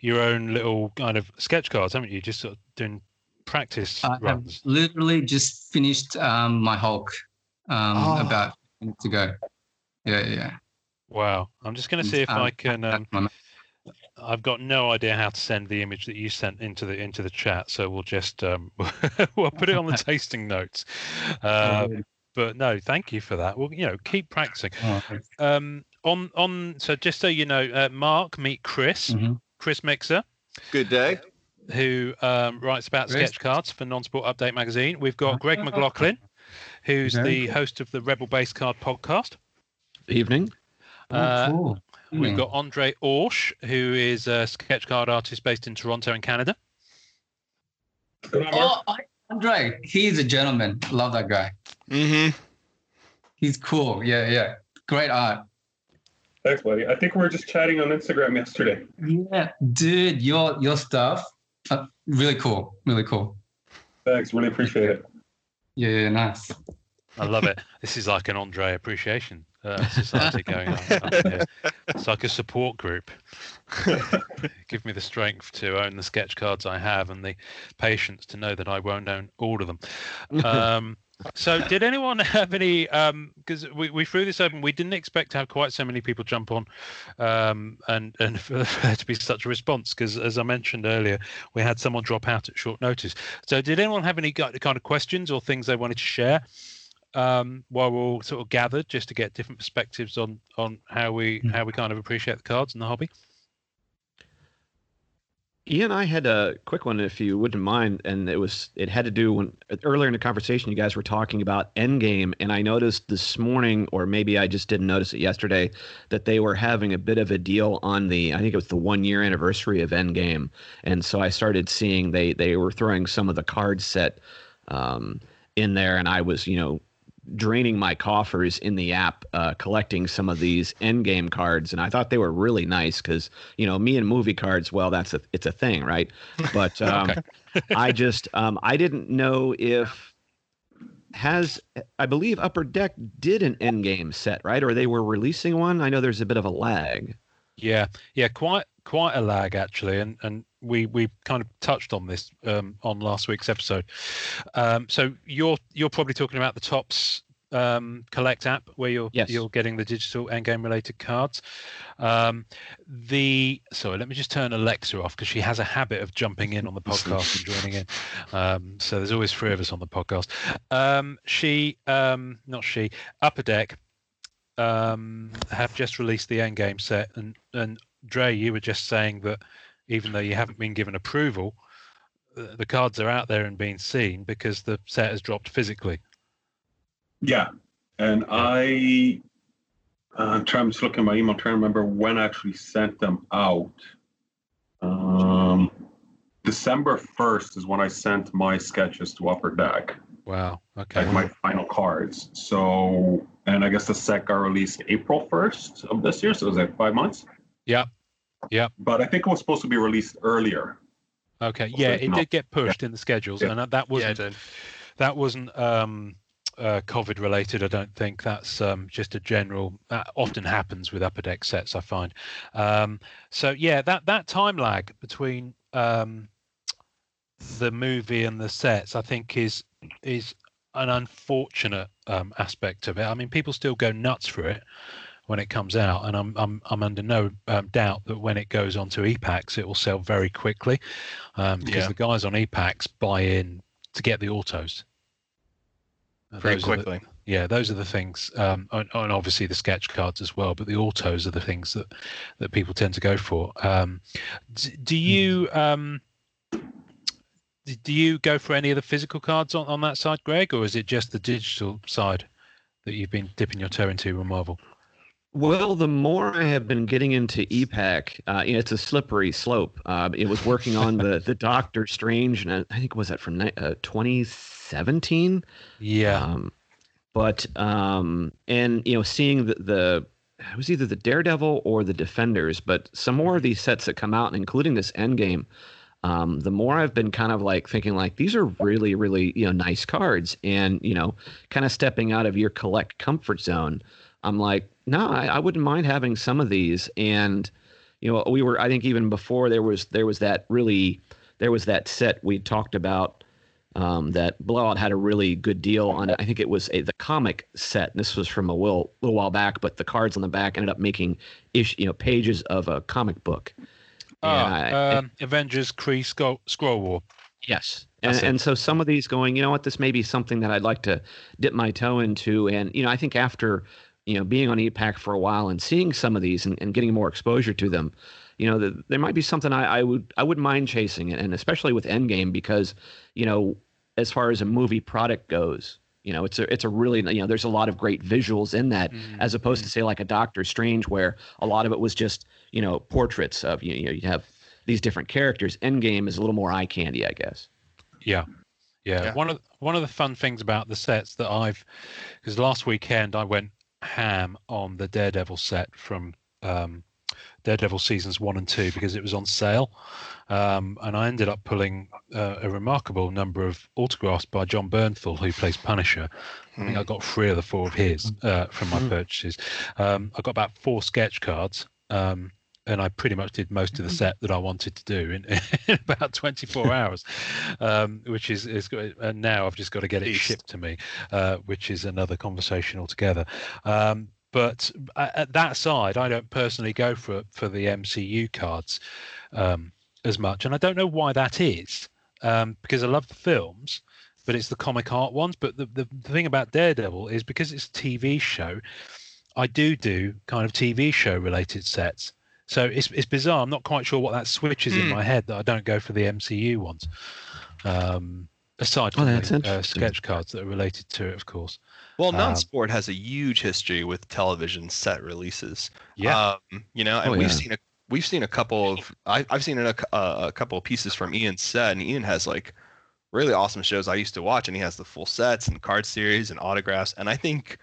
your own little kind of sketch cards, haven't you? Just sort of doing practice I have runs. literally just finished um, my Hulk um, Oh. about minutes ago. Yeah, yeah. Wow. I'm just going to see if Um, I can. Um, I've got no idea how to send the image that you sent into the into the chat, so we'll just um, we'll put it on the tasting notes. Uh, but no, thank you for that. Well, you know, keep practicing. Um, on on. So just so you know, uh, Mark meet Chris, Mhm. Chris Mixer. Good day. who um, writes about Chris. sketch cards for Non-Sport Update magazine. We've got Greg McLaughlin, who's Very the host of the Rebel Base Card podcast. Evening. Oh, Uh, cool. We've Hmm. got Andre Orsch, who is a sketch card artist based in Toronto in Canada. Good night, Mark. Oh, I- Andre, he's a gentleman. Love that guy. Mm-hmm. He's cool. Yeah, yeah. Great art. Thanks, buddy. I think we were just chatting on Instagram yesterday. Yeah, dude, your your stuff, uh, really cool. Really cool. Thanks. Really appreciate it. Yeah, yeah, nice. I love it. This is like an Andre appreciation uh, society going on. up. It's like a support group. Give me the strength to own the sketch cards I have and the patience to know that I won't own all of them. Um, so, did anyone have any? Because we, we threw this open, we didn't expect to have quite so many people jump on, um, and and for there to be such a response. Because as I mentioned earlier, we had someone drop out at short notice. So, did anyone have any kind of questions or things they wanted to share? um, while we're all sort of gathered just to get different perspectives on on how we Mm. how we kind of appreciate the cards and the hobby. Ian, I had a quick one, if you wouldn't mind, and it was it had to do when earlier in the conversation you guys were talking about Endgame, and I noticed this morning, or maybe I just didn't notice it yesterday, that they were having a bit of a deal on the I think it was the one year anniversary of Endgame, and so I started seeing they they were throwing some of the card set um, in there, and I was you know draining my coffers in the app uh, collecting some of these Endgame cards and i thought they were really nice because you know me and movie cards well that's a it's a thing right? But um, i just um, i didn't know if has i believe upper deck did an Endgame set right? Or they were releasing one? I know there's a bit of a lag. Yeah, yeah, quite quite a lag actually, and and we we kind of touched on this um, on last week's episode. Um, so you're you're probably talking about the Topps um, collect app where you're Yes. you're getting the digital Endgame related cards. Um, the sorry, let me just turn Alexa off because she has a habit of jumping in on the podcast and joining in. Um, so there's always three of us on the podcast. Um, she, um, not she, Upper Deck um, have just released the Endgame set, and and Dre, you were just saying that even though you haven't been given approval, the, cards are out there and being seen because the set has dropped physically. Yeah, and I, uh, I'm trying. to look at my email, trying to remember when I actually sent them out. Um, December first is when I sent my sketches to Upper Deck, Wow. Okay. like my final cards. So, and I guess the set got released April first of this year. So it was like five months. Yep. Yep. But I think it was supposed to be released earlier. Okay. Yeah, it no. did get pushed in the schedules, Yeah. and that- that Yeah, I wasn't did. that wasn't um, uh, COVID related. I don't think that's um, just a general. That often happens with upper deck sets. I find. Um, so yeah, that that time lag between um, the movie and the sets, I think, is is an unfortunate um, aspect of it. I mean, people still go nuts for it when it comes out, and I'm I'm I'm under no um, doubt that when it goes onto ePacks, it will sell very quickly um, because Yeah. the guys on ePacks buy in to get the autos. Very are the- quickly. yeah, those are the things, um, and, and obviously the sketch cards as well. But the autos are the things that that people tend to go for. Um, d- do you um, do you go for any of the physical cards on, on that side, Greg, or is it just the digital side that you've been dipping your toe into with Marvel? Well, the more I have been getting into ePack, uh, you know, it's a slippery slope. Uh, it was working on the the Doctor Strange, and I think was that from uh, 2017. Yeah, Um, but um, and you know, seeing the, the it was either the Daredevil or the Defenders, but some more of these sets that come out, including this Endgame. Um, the more I've been kind of like thinking like these are really really you know nice cards, and you know, kind of stepping out of your collect comfort zone. I'm like, no, I, I wouldn't mind having some of these, and you know, we were I think even before there was there was that really there was that set we talked about um, that Blowout had a really good deal on it. I think it was a, the comic set. And this was from a little, little while back, but the cards on the back ended up making ish, you know, pages of a comic book. Ah, I- um, Avengers Kree Skrull, Skrull War. Yes. And, and so some of these going, you know what, this may be something that I'd like to dip my toe into. And, you know, I think after, you know, being on ePack for a while and seeing some of these and, and getting more exposure to them, you know, the, there might be something I, I would I wouldn't mind chasing, and especially with Endgame because, you know, as far as a movie product goes, you know, it's a it's a really you know, there's a lot of great visuals in that, Mm, as opposed to say like a Doctor Strange where a lot of it was just you know portraits of you know you have these different characters. Endgame is a little more eye candy, I guess. Yeah. Yeah. Yeah. One of one of the fun things about the sets that I've because last weekend I went ham on the Daredevil set from um, Daredevil seasons one and two because it was on sale, um, and I ended up pulling uh, a remarkable number of autographs by Jon Bernthal, who plays Punisher. I think I got three of the four of his uh, from my Mm. purchases. Um, I got about four sketch cards. Um, and I pretty much did most of the set that I wanted to do in, in about 24 hours, um, which is, is good. And now I've just got to get it shipped to me, uh, which is another conversation altogether. Um, but at, at that side, I don't personally go for for the MCU cards um, as much, and I don't know why that is, um, because I love the films, but it's the comic art ones. But the, the, the thing about Daredevil is because it's a TV show, I do do kind of TV show related sets. So it's it's bizarre. I'm not quite sure what that switch is in Hmm. my head that I don't go for the MCU ones. Um, aside Oh, from that's the uh, sketch cards that are related to it, of course. Well, Um, non-sport has a huge history with television set releases. Yeah. Um, you know, and Oh, we've yeah. seen a we've seen a couple of I, I've seen a, uh, a couple of pieces from Ian's set, and Ian has like really awesome shows I used to watch, and he has the full sets and card series and autographs. And I think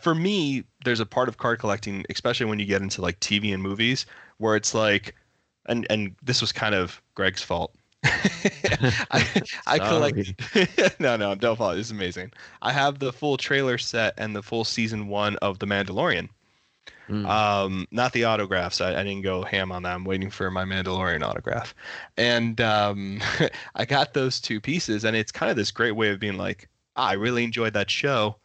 for me, there's a part of card collecting, especially when you get into like TV and movies, where it's like, and and this was kind of Greg's fault. I, I collect. no, no, don't follow. This is amazing. I have the full trailer set and the full season one of The Mandalorian. Mm. Um, not the autographs. I, I didn't go ham on that. I'm waiting for my Mandalorian autograph. And um, I got those two pieces, and it's kind of this great way of being like, ah, I really enjoyed that show.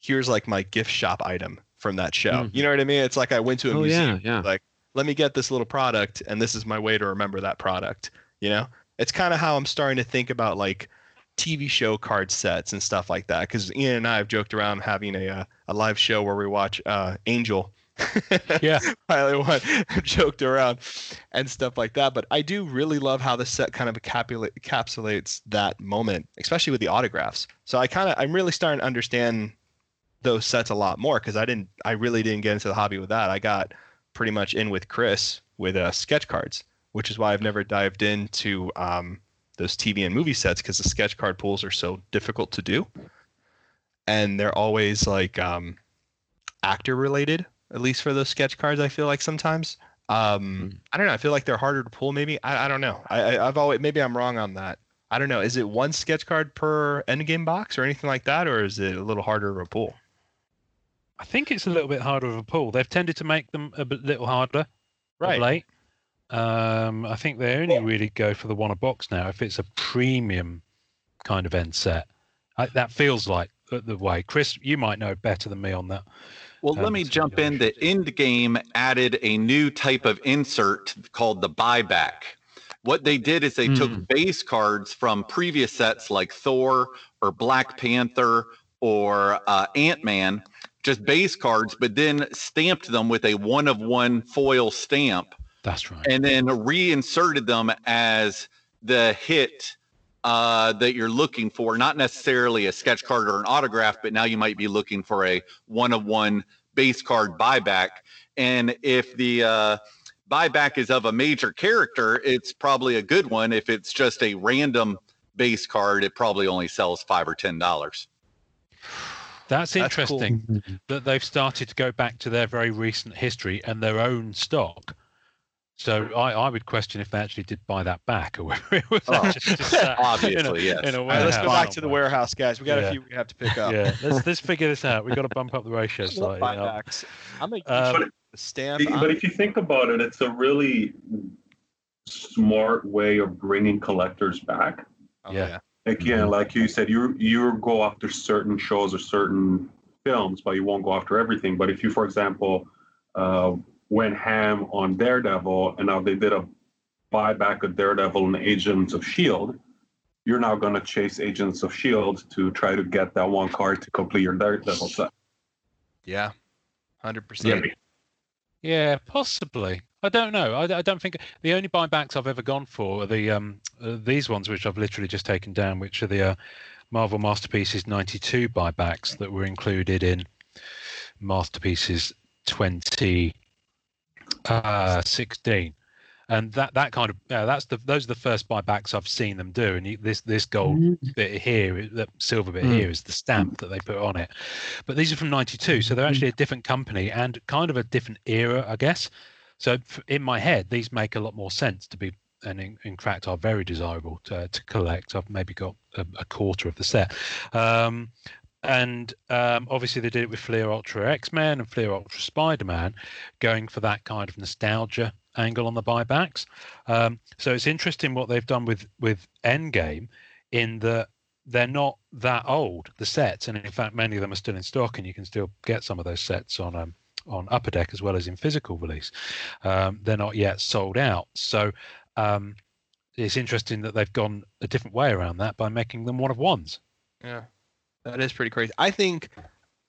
Here's like my gift shop item from that show. Mhm. You know what I mean? It's like I went to a oh museum yeah, yeah. like let me get this little product and this is my way to remember that product you know it's kind of how i'm starting to think about like tv show card sets and stuff like that because ian and i have joked around having a, uh, a live show where we watch uh, angel Yeah. pilot one joked around and stuff like that but i do really love how the set kind of encapsulates that moment especially with the autographs so i kind of i'm really starting to understand those sets a lot more because i didn't i really didn't get into the hobby with that. I got pretty much in with chris with uh, sketch cards which is why i've never dived into um, those tv and movie sets because the sketch card pools are so difficult to do. And they're always like um, actor related at least for those sketch cards i feel like sometimes. Um, Mm. i don't know i feel like they're harder to pull maybe i, I don't know. I, I, i've always maybe i'm wrong on that. I don't know is it one sketch card per Endgame box or anything like that or is it a little harder to pull I think it's a little bit harder of a pull. They've tended to make them a bit little harder of late. Um, I think they only really go for the one a box now if it's a premium kind of end set. I, that feels like the, the way. Chris, you might know better than me on that. Well, let Um, me jump in. The Endgame added a new type of insert called the buyback. What they did is they Hmm. took base cards from previous sets like Thor or Black Panther or uh, Ant Man, just base cards, but then stamped them with a one of one foil stamp That's right. and then reinserted them as the hit uh, that you're looking for, not necessarily a sketch card or an autograph, but now you might be looking for a one of one base card buyback. And if the uh, buyback is of a major character, it's probably a good one. If it's just a random base card, it probably only sells five or ten dollars. That's That's cool. interesting that they've started to go back to their very recent history and their own stock. So I, I would question if they actually did buy that back or whether it was Oh, actually just sat in a- Obviously, yes. in a All right, let's go back to the warehouse, guys. We got Yeah. a few we have to pick up. Yeah, let's let's figure this out. We've got to bump up the ratio slightly. Buybacks. I'm a Um, huge stamp. But I'm- if you think about it, it's a really smart way of bringing collectors back. oh, yeah. Again, like you said, you you go after certain shows or certain films, but you won't go after everything. But if you, for example, uh, went ham on Daredevil, and now they did a buyback of Daredevil and Agents of Shield, you're now going to chase Agents of Shield to try to get that one card to complete your Daredevil set. Yeah. Hundred percent. Yeah, possibly. I don't know. I, I don't think the only buybacks I've ever gone for are the um uh, these ones, which I've literally just taken down, which are the uh, Marvel Masterpieces '92 buybacks that were included in Masterpieces 2016. Uh, and that that kind of yeah, that's the those are the first buybacks I've seen them do. And you, this this gold bit here, that silver bit Mm. here, is the stamp that they put on it. But these are from '92, so they're actually a different company and kind of a different era, I guess. So in my head, these make a lot more sense to be, and in, in fact are very desirable to, to collect. I've maybe got a, a quarter of the set. Um, and um, obviously they did it with Fleer Ultra X Men and Fleer Ultra Spider Man, going for that kind of nostalgia angle on the buybacks. Um, so it's interesting what they've done with with Endgame, in that they're not that old the sets, and in fact many of them are still in stock, and you can still get some of those sets on um, on Upper Deck as well as in physical release. Um, they're not yet sold out, so. Um, it's interesting that they've gone a different way around that by making them one of ones. Yeah, that is pretty crazy. I think.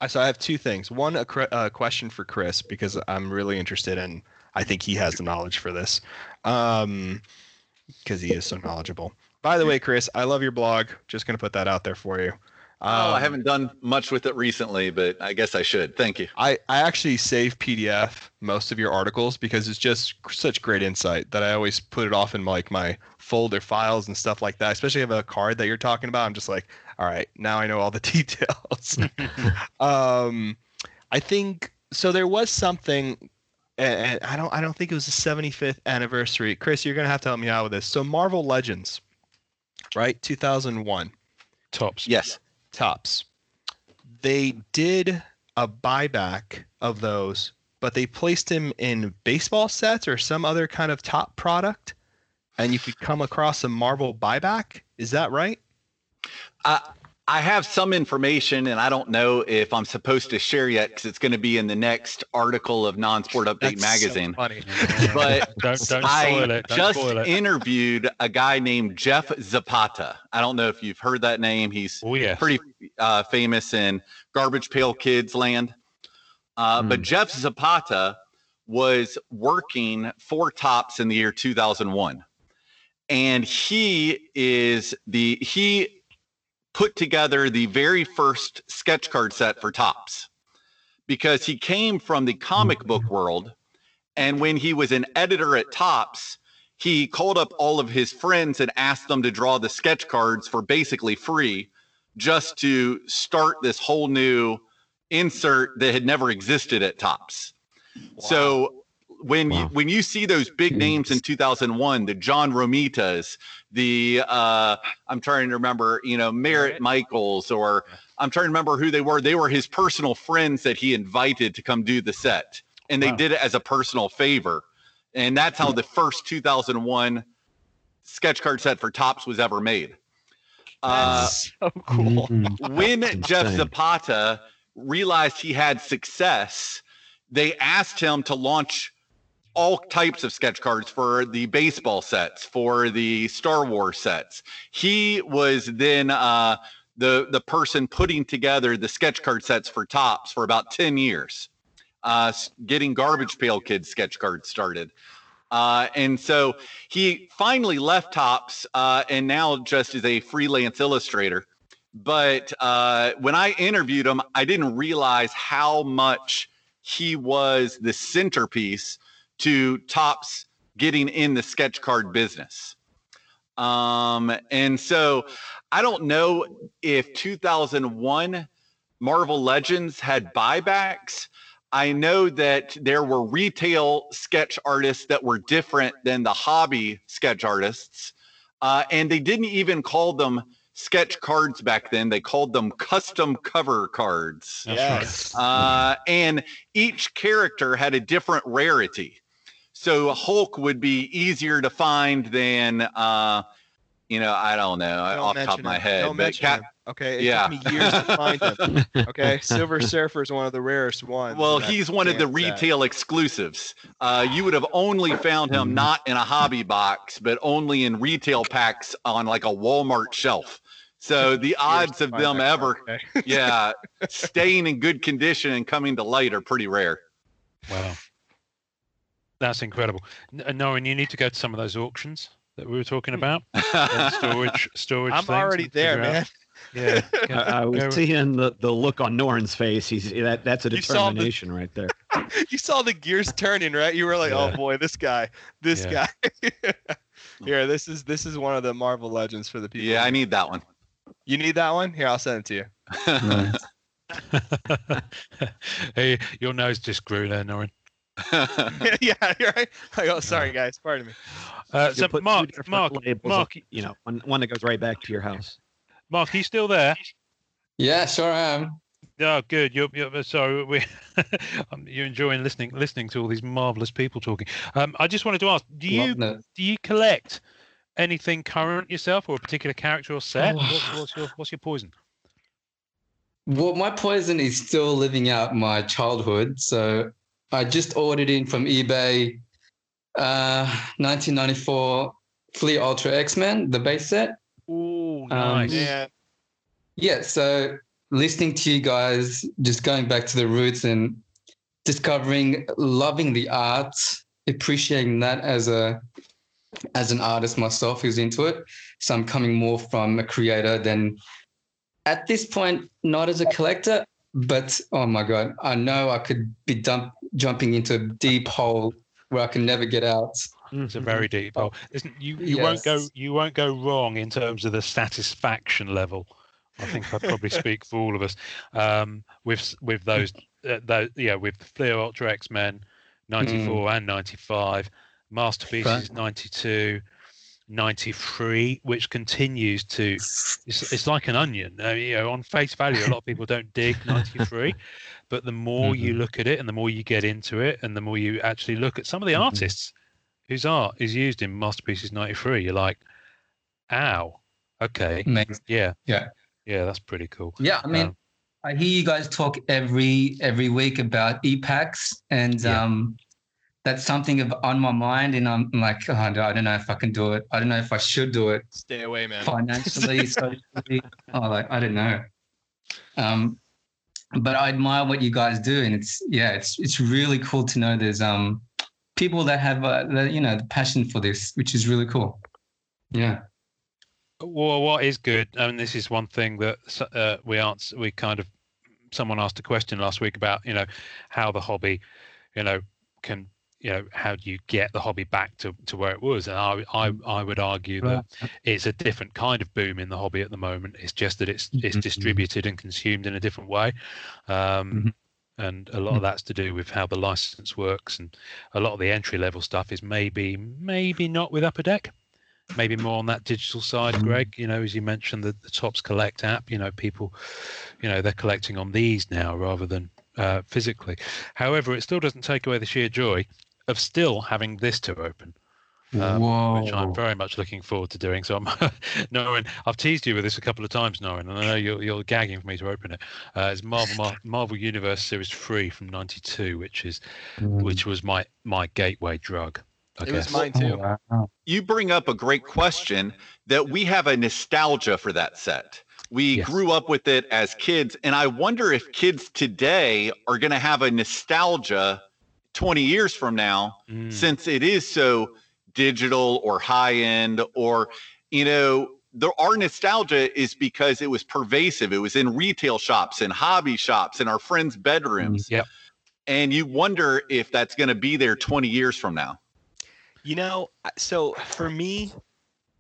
I So I have two things. One, a uh, question for Chris because I'm really interested in. I think he has the knowledge for this, um, because he is so knowledgeable. By the way, Chris, I love your blog. Just gonna put that out there for you. Oh, I Um, haven't done much with it recently, but I guess I should. Thank you. I, I actually save PDF most of your articles because it's just such great insight that I always put it off in like my folder files and stuff like that. Especially if I have a card that you're talking about, I'm just like, all right, now I know all the details. um, I think so. There was something, and I don't I don't think it was the 75th anniversary. Chris, you're gonna have to help me out with this. So Marvel Legends, right? 2001 Topps. Yes. Tops. They did a buyback of those, but they placed him in baseball sets or some other kind of top product, and you could come across a Marvel buyback. Is that right? Uh, I have some information, and I don't know if I'm supposed to share yet because it's going to be in the next article of Non-Sport Update That's so magazine. funny. But don't don't spoil I just interviewed a guy named Jeff Zapata. I don't know if you've heard that name. He's oh yeah. pretty uh, famous in Garbage Pail Kids land. Uh, But Jeff Zapata was working for Topps in the year 2001. And he is the, he put together the very first sketch card set for Topps because he came from the comic book world. And when he was an editor at Topps, he called up all of his friends and asked them to draw the sketch cards for basically free just to start this whole new insert that had never existed at Topps. So when you when you see those big names in 2001, the John Romitas, the uh, I'm trying to remember, you know, Merritt Michaels, or I'm trying to remember who they were. They were his personal friends that he invited to come do the set, and they Wow. did it as a personal favor. And that's how the first 2001 sketch card set for Topps was ever made. Uh, That's so cool. when Jeff insane. Zapata realized he had success, they asked him to launch all types of sketch cards for the baseball sets, for the Star Wars sets. He was then uh, the the person putting together the sketch card sets for Topps for about ten years, uh, getting Garbage Pail Kids sketch cards started. Uh, and so he finally left Topps uh, and now just is a freelance illustrator. But uh, when I interviewed him, I didn't realize how much he was the centerpiece to Topps getting in the sketch card business. Um, and so I don't know if 2001 Marvel Legends had buybacks. I know that there were retail sketch artists that were different than the hobby sketch artists. Uh, and they didn't even call them sketch cards back then. They called them custom cover cards. Yes. Uh, and each character had a different rarity. So Hulk would be easier to find than, uh, you know, I don't know Don't off the top of my him. head, Don't but Cap- him. Okay. It Yeah. took me years to find him. Okay. Silver Surfer is one of the rarest ones. Well, he's one of the damn set. retail exclusives. Uh, you would have only found him not in a hobby box, but only in retail packs on like a Walmart shelf. So the odds of them ever, okay? yeah, staying in good condition and coming to light are pretty rare. Wow. That's incredible. N- uh, Norrin, you need to go to some of those auctions that we were talking about. storage, storage. I'm things already there, figure out- man. Yeah. I, go- I was go- seeing the, the look on Norrin's face. He's that that's a You saw the- determination right there. you saw the gears turning, right? You were like, Yeah. "Oh boy, this guy, this Yeah. guy." Here, this is this is one of the Marvel Legends for the people. yeah, I need that one. You need that one? Here, I'll send it to you. hey, your nose just grew there, Norrin. yeah, you're right. I go, sorry guys, pardon me. Uh, You so, put two Mark, Mark, labels, Mark, you know, one, one that goes right back to your house. Mark, are you still there? Yeah, sure I am. Oh, good. You're, you're sorry. We, um, you're enjoying listening listening to all these marvelous people talking. Um, I just wanted to ask: Do you do you collect anything current yourself, or a particular character or set? Oh. What's, what's your What's your poison? Well, my poison is still living out my childhood. So I just ordered in from eBay uh 1994 Fleer Ultra X-Men, the base set. Oh, Um, nice. Yeah. Yeah, so listening to you guys, just going back to the roots and discovering, loving the art, appreciating that as a as an artist myself who's into it. So I'm coming more from a creator than at this point, not as a collector, but oh my god, I know I could be dump, jumping into a deep hole where I can never get out. It's a very deep hole. Isn't you? You won't go. You won't go wrong in terms of the satisfaction level. I think I probably speak for all of us. Um, with with those, uh, those yeah, with the Fleer Ultra X Men, ninety four and ninety five, masterpieces ninety two. 93 which continues to it's, it's like an onion uh, you know on face value a lot of people don't dig 93 but the more you look at it and the more you get into it and the more you actually look at some of the Mhm. artists whose art is used in masterpieces 93 you're like ow okay Amazing. yeah Yeah. yeah that's pretty cool Yeah, I mean, Um, I hear you guys talk every every week about ePacks, and Yeah. um, that's something of, on my mind, and I'm like, oh, I don't I don't know if I can do it. I don't know if I should do it Stay away, man. financially, socially. Oh, like I don't know. Um, but I admire what you guys do, and it's yeah, it's it's really cool to know there's um people that have uh, the, you know the passion for this, which is really cool. Yeah. Well, what is good, I and this is one thing that uh, we answer. We kind of someone asked a question last week about you know how the hobby, you know, can you know how do you get the hobby back to, to where it was? And I I, I would argue that it's a different kind of boom in the hobby at the moment. It's just that it's it's Mhm. distributed and consumed in a different way. Um, Mhm. and a lot of that's to do with how the license works and a lot of the entry level stuff is maybe maybe not with upper deck maybe more on that digital side Mhm. greg you know as you mentioned the, the Topps collect app you know people you know they're collecting on these now rather than uh, physically however it still doesn't take away the sheer joy of still having this to open um, Whoa. which I'm very much looking forward to doing. So, I'm, Norrin, I've teased you with this a couple of times, Norrin, and I know you're, you're gagging for me to open it. Uh, it's Marvel Mar- Marvel Universe Series Three from '92, which is Mm. which was my my gateway drug. I It was guess. mine Oh, too. wow. you bring up a great question that we have a nostalgia for that set. We Yes. grew up with it as kids, and I wonder if kids today are going to have a nostalgia 20 years from now Mm. since it is so digital or high end or you know the our nostalgia is because it was pervasive it was in retail shops and hobby shops in our friends bedrooms Yep. and you wonder if that's going to be there 20 years from now You know, so for me,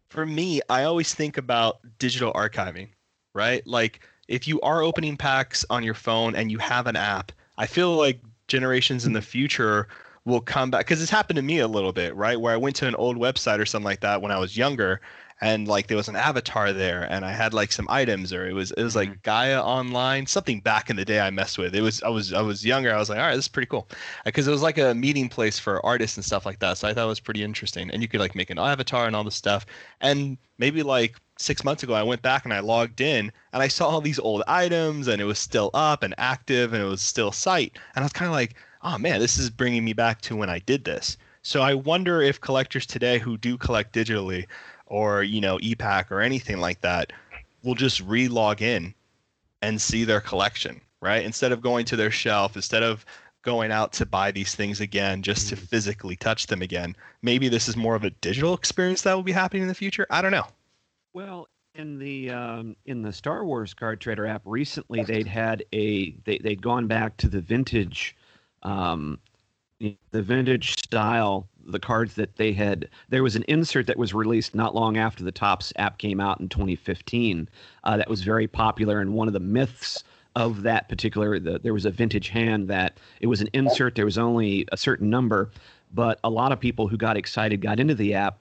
for me, I always think about digital archiving, right? Like if you are opening packs on your phone and you have an app, I feel like generations in the hmm. future will come back because it's happened to me a little bit, right? Where I went to an old website or something like that when I was younger and like there was an avatar there and I had like some items or it was it was like mm-hmm. Gaia online, something back in the day I messed with. It was I was I was younger. I was like, all right, this is pretty cool uh, because it was like a meeting place for artists and stuff like that. So I thought it was pretty interesting. And you could like make an avatar and all this stuff. And maybe like six months ago, I went back and I logged in and I saw all these old items and it was still up and active and it was still site. And I was kind of like, oh man, this is bringing me back to when I did this. So I wonder if collectors today who do collect digitally or, you know, ePack or anything like that will just re-log in and see their collection, right? Instead of going to their shelf, instead of going out to buy these things again just to mm. physically touch them again. Maybe this is more of a digital experience that will be happening in the future. I don't know. Well, in the um, in the Star Wars card trader app recently, they'd had a they they'd gone back to the vintage, um, the vintage style, the cards that they had. There was an insert that was released not long after the Topps app came out in 2015. Uh, that was very popular, and one of the myths of that particular the, there was a vintage hand that it was an insert. There was only a certain number, but a lot of people who got excited got into the app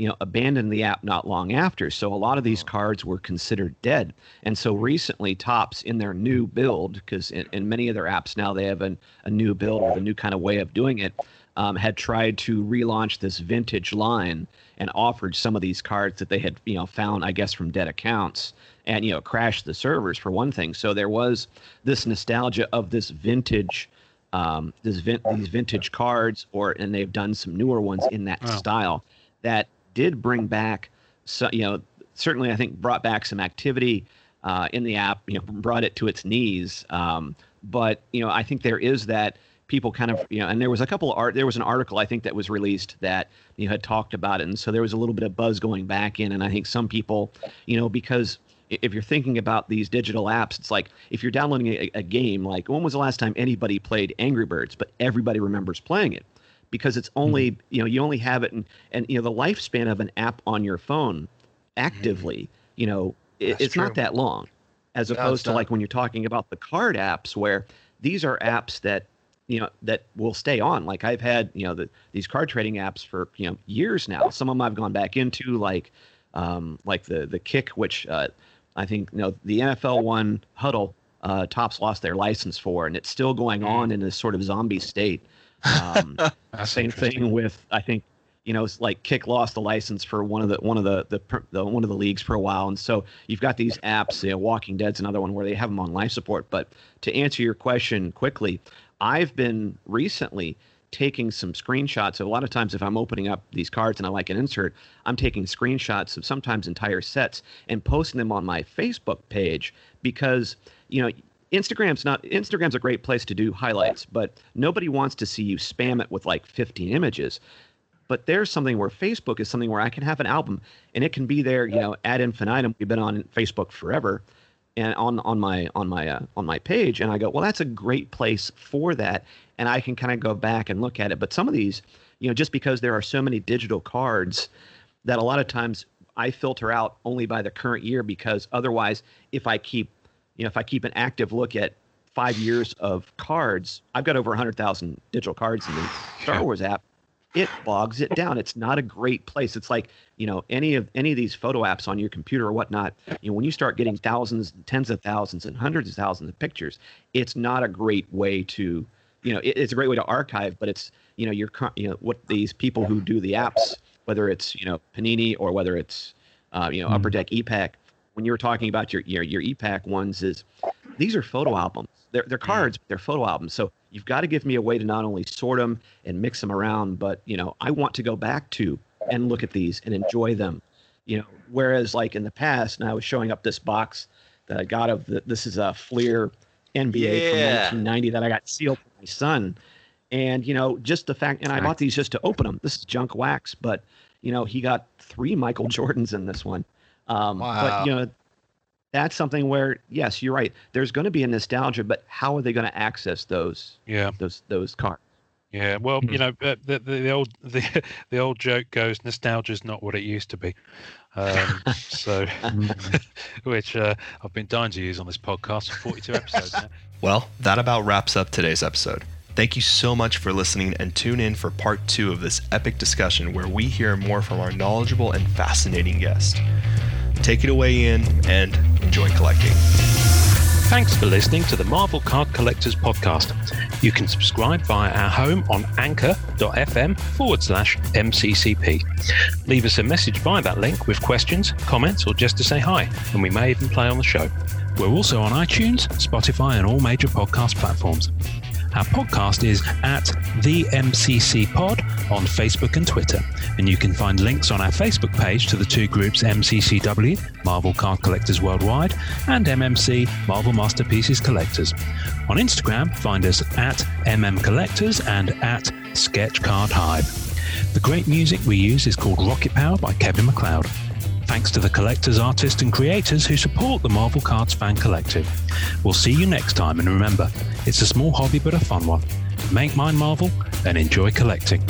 you know, abandoned the app not long after. So a lot of these cards were considered dead. And so recently, Topps in their new build, because in, in many of their apps now they have an, a new build with a new kind of way of doing it, um, had tried to relaunch this vintage line and offered some of these cards that they had, you know, found, I guess, from dead accounts and, you know, crashed the servers for one thing. So there was this nostalgia of this vintage. Um, this vin- these vintage cards, or and they've done some newer ones in that Wow. style that did bring back so you know certainly i think brought back some activity uh, in the app you know brought it to its knees. Um, but you know i think there is that people kind of you know and there was a couple of art there was an article i think that was released that you know had talked about it. And so there was a little bit of buzz going back in. And i think some people you know because if you're thinking about these digital apps it's like if you're downloading a, a game like when was the last time anybody played angry birds but everybody remembers playing it because it's only you know you only have it and and you know the lifespan of an app on your phone actively you know it, it's true. not that long as No, opposed to like when you're talking about the card apps where these are apps that you know that will stay on. Like i've had you know the, these card trading apps for you know years now. Some of them i've gone back into like um like the the kick which uh i think you know the nfl one huddle uh Topps lost their license for and it's still going on in this sort of zombie state um same thing with I think you know it's like Kick lost the license for one of the one of the, the the one of the leagues for a while, and so you've got these apps. You know, Walking Dead's another one where they have them on life support. But to answer your question quickly, I've been recently taking some screenshots. A lot of times, if I'm opening up these cards and I like an insert, I'm taking screenshots of sometimes entire sets and posting them on my Facebook page because you know Instagram's not Instagram's a great place to do highlights, but nobody wants to see you spam it with like 15 images. But there's something where Facebook is something where I can have an album and it can be there, you know, ad infinitum. We've been on Facebook forever, and on on my on my uh, on my page, and I go, well, that's a great place for that, and I can kind of go back and look at it. But some of these, you know, just because there are so many digital cards, that a lot of times I filter out only by the current year because otherwise, if I keep, you know, if I keep an active look at five years of cards, I've got over 100,000 digital cards in the Star Wars app. It bogs it down. It's not a great place. It's like you know any of any of these photo apps on your computer or whatnot. You know when you start getting thousands, tens of thousands, and hundreds of thousands of pictures, it's not a great way to you know it, it's a great way to archive, but it's you know you're you know what these people who do the apps, whether it's you know Panini or whether it's uh, you know Upper Deck ePack. When you were talking about your your your ePack ones, is these are photo albums. They're they're mm-hmm. cards, but they're photo albums. So you've got to give me a way to not only sort them and mix them around, but you know I want to go back to and look at these and enjoy them. You know, whereas like in the past, and I was showing up this box that I got of the, this is a Fleer NBA from 1990 that I got sealed for my son. And you know, just the fact, and I bought these just to open them. This is junk wax, but you know, he got three Michael Jordans in this one. Um, Wow. But you know, that's something where yes, you're right. There's going to be a nostalgia, but how are they going to access those Yeah, those those cards? yeah. Well, Hmm. you know, uh, the, the the old the the old joke goes, nostalgia is not what it used to be. Um, so, which uh, I've been dying to use on this podcast for 42 episodes now. Well, that about wraps up today's episode. Thank you so much for listening and tune in for part two of this epic discussion where we hear more from our knowledgeable and fascinating guest. Take it away, Ian, and enjoy collecting. Thanks for listening to the Marvel Card Collectors Podcast. You can subscribe via our home on anchor.fm forward slash MCCP. Leave us a message via that link with questions, comments, or just to say hi, and we may even play on the show. We're also on iTunes, Spotify, and all major podcast platforms. Our podcast is at the MCC Pod on Facebook and Twitter, and you can find links on our Facebook page to the two groups MCCW, Marvel Card Collectors Worldwide, and MMC, Marvel Masterpieces Collectors. On Instagram, find us at MM Collectors and at Sketch Card Hive. The great music we use is called Rocket Power by Kevin MacLeod. Thanks to the collectors, artists, and creators who support the Marvel Cards Fan Collective. We'll see you next time, and remember, it's a small hobby but a fun one. Make mine Marvel and enjoy collecting.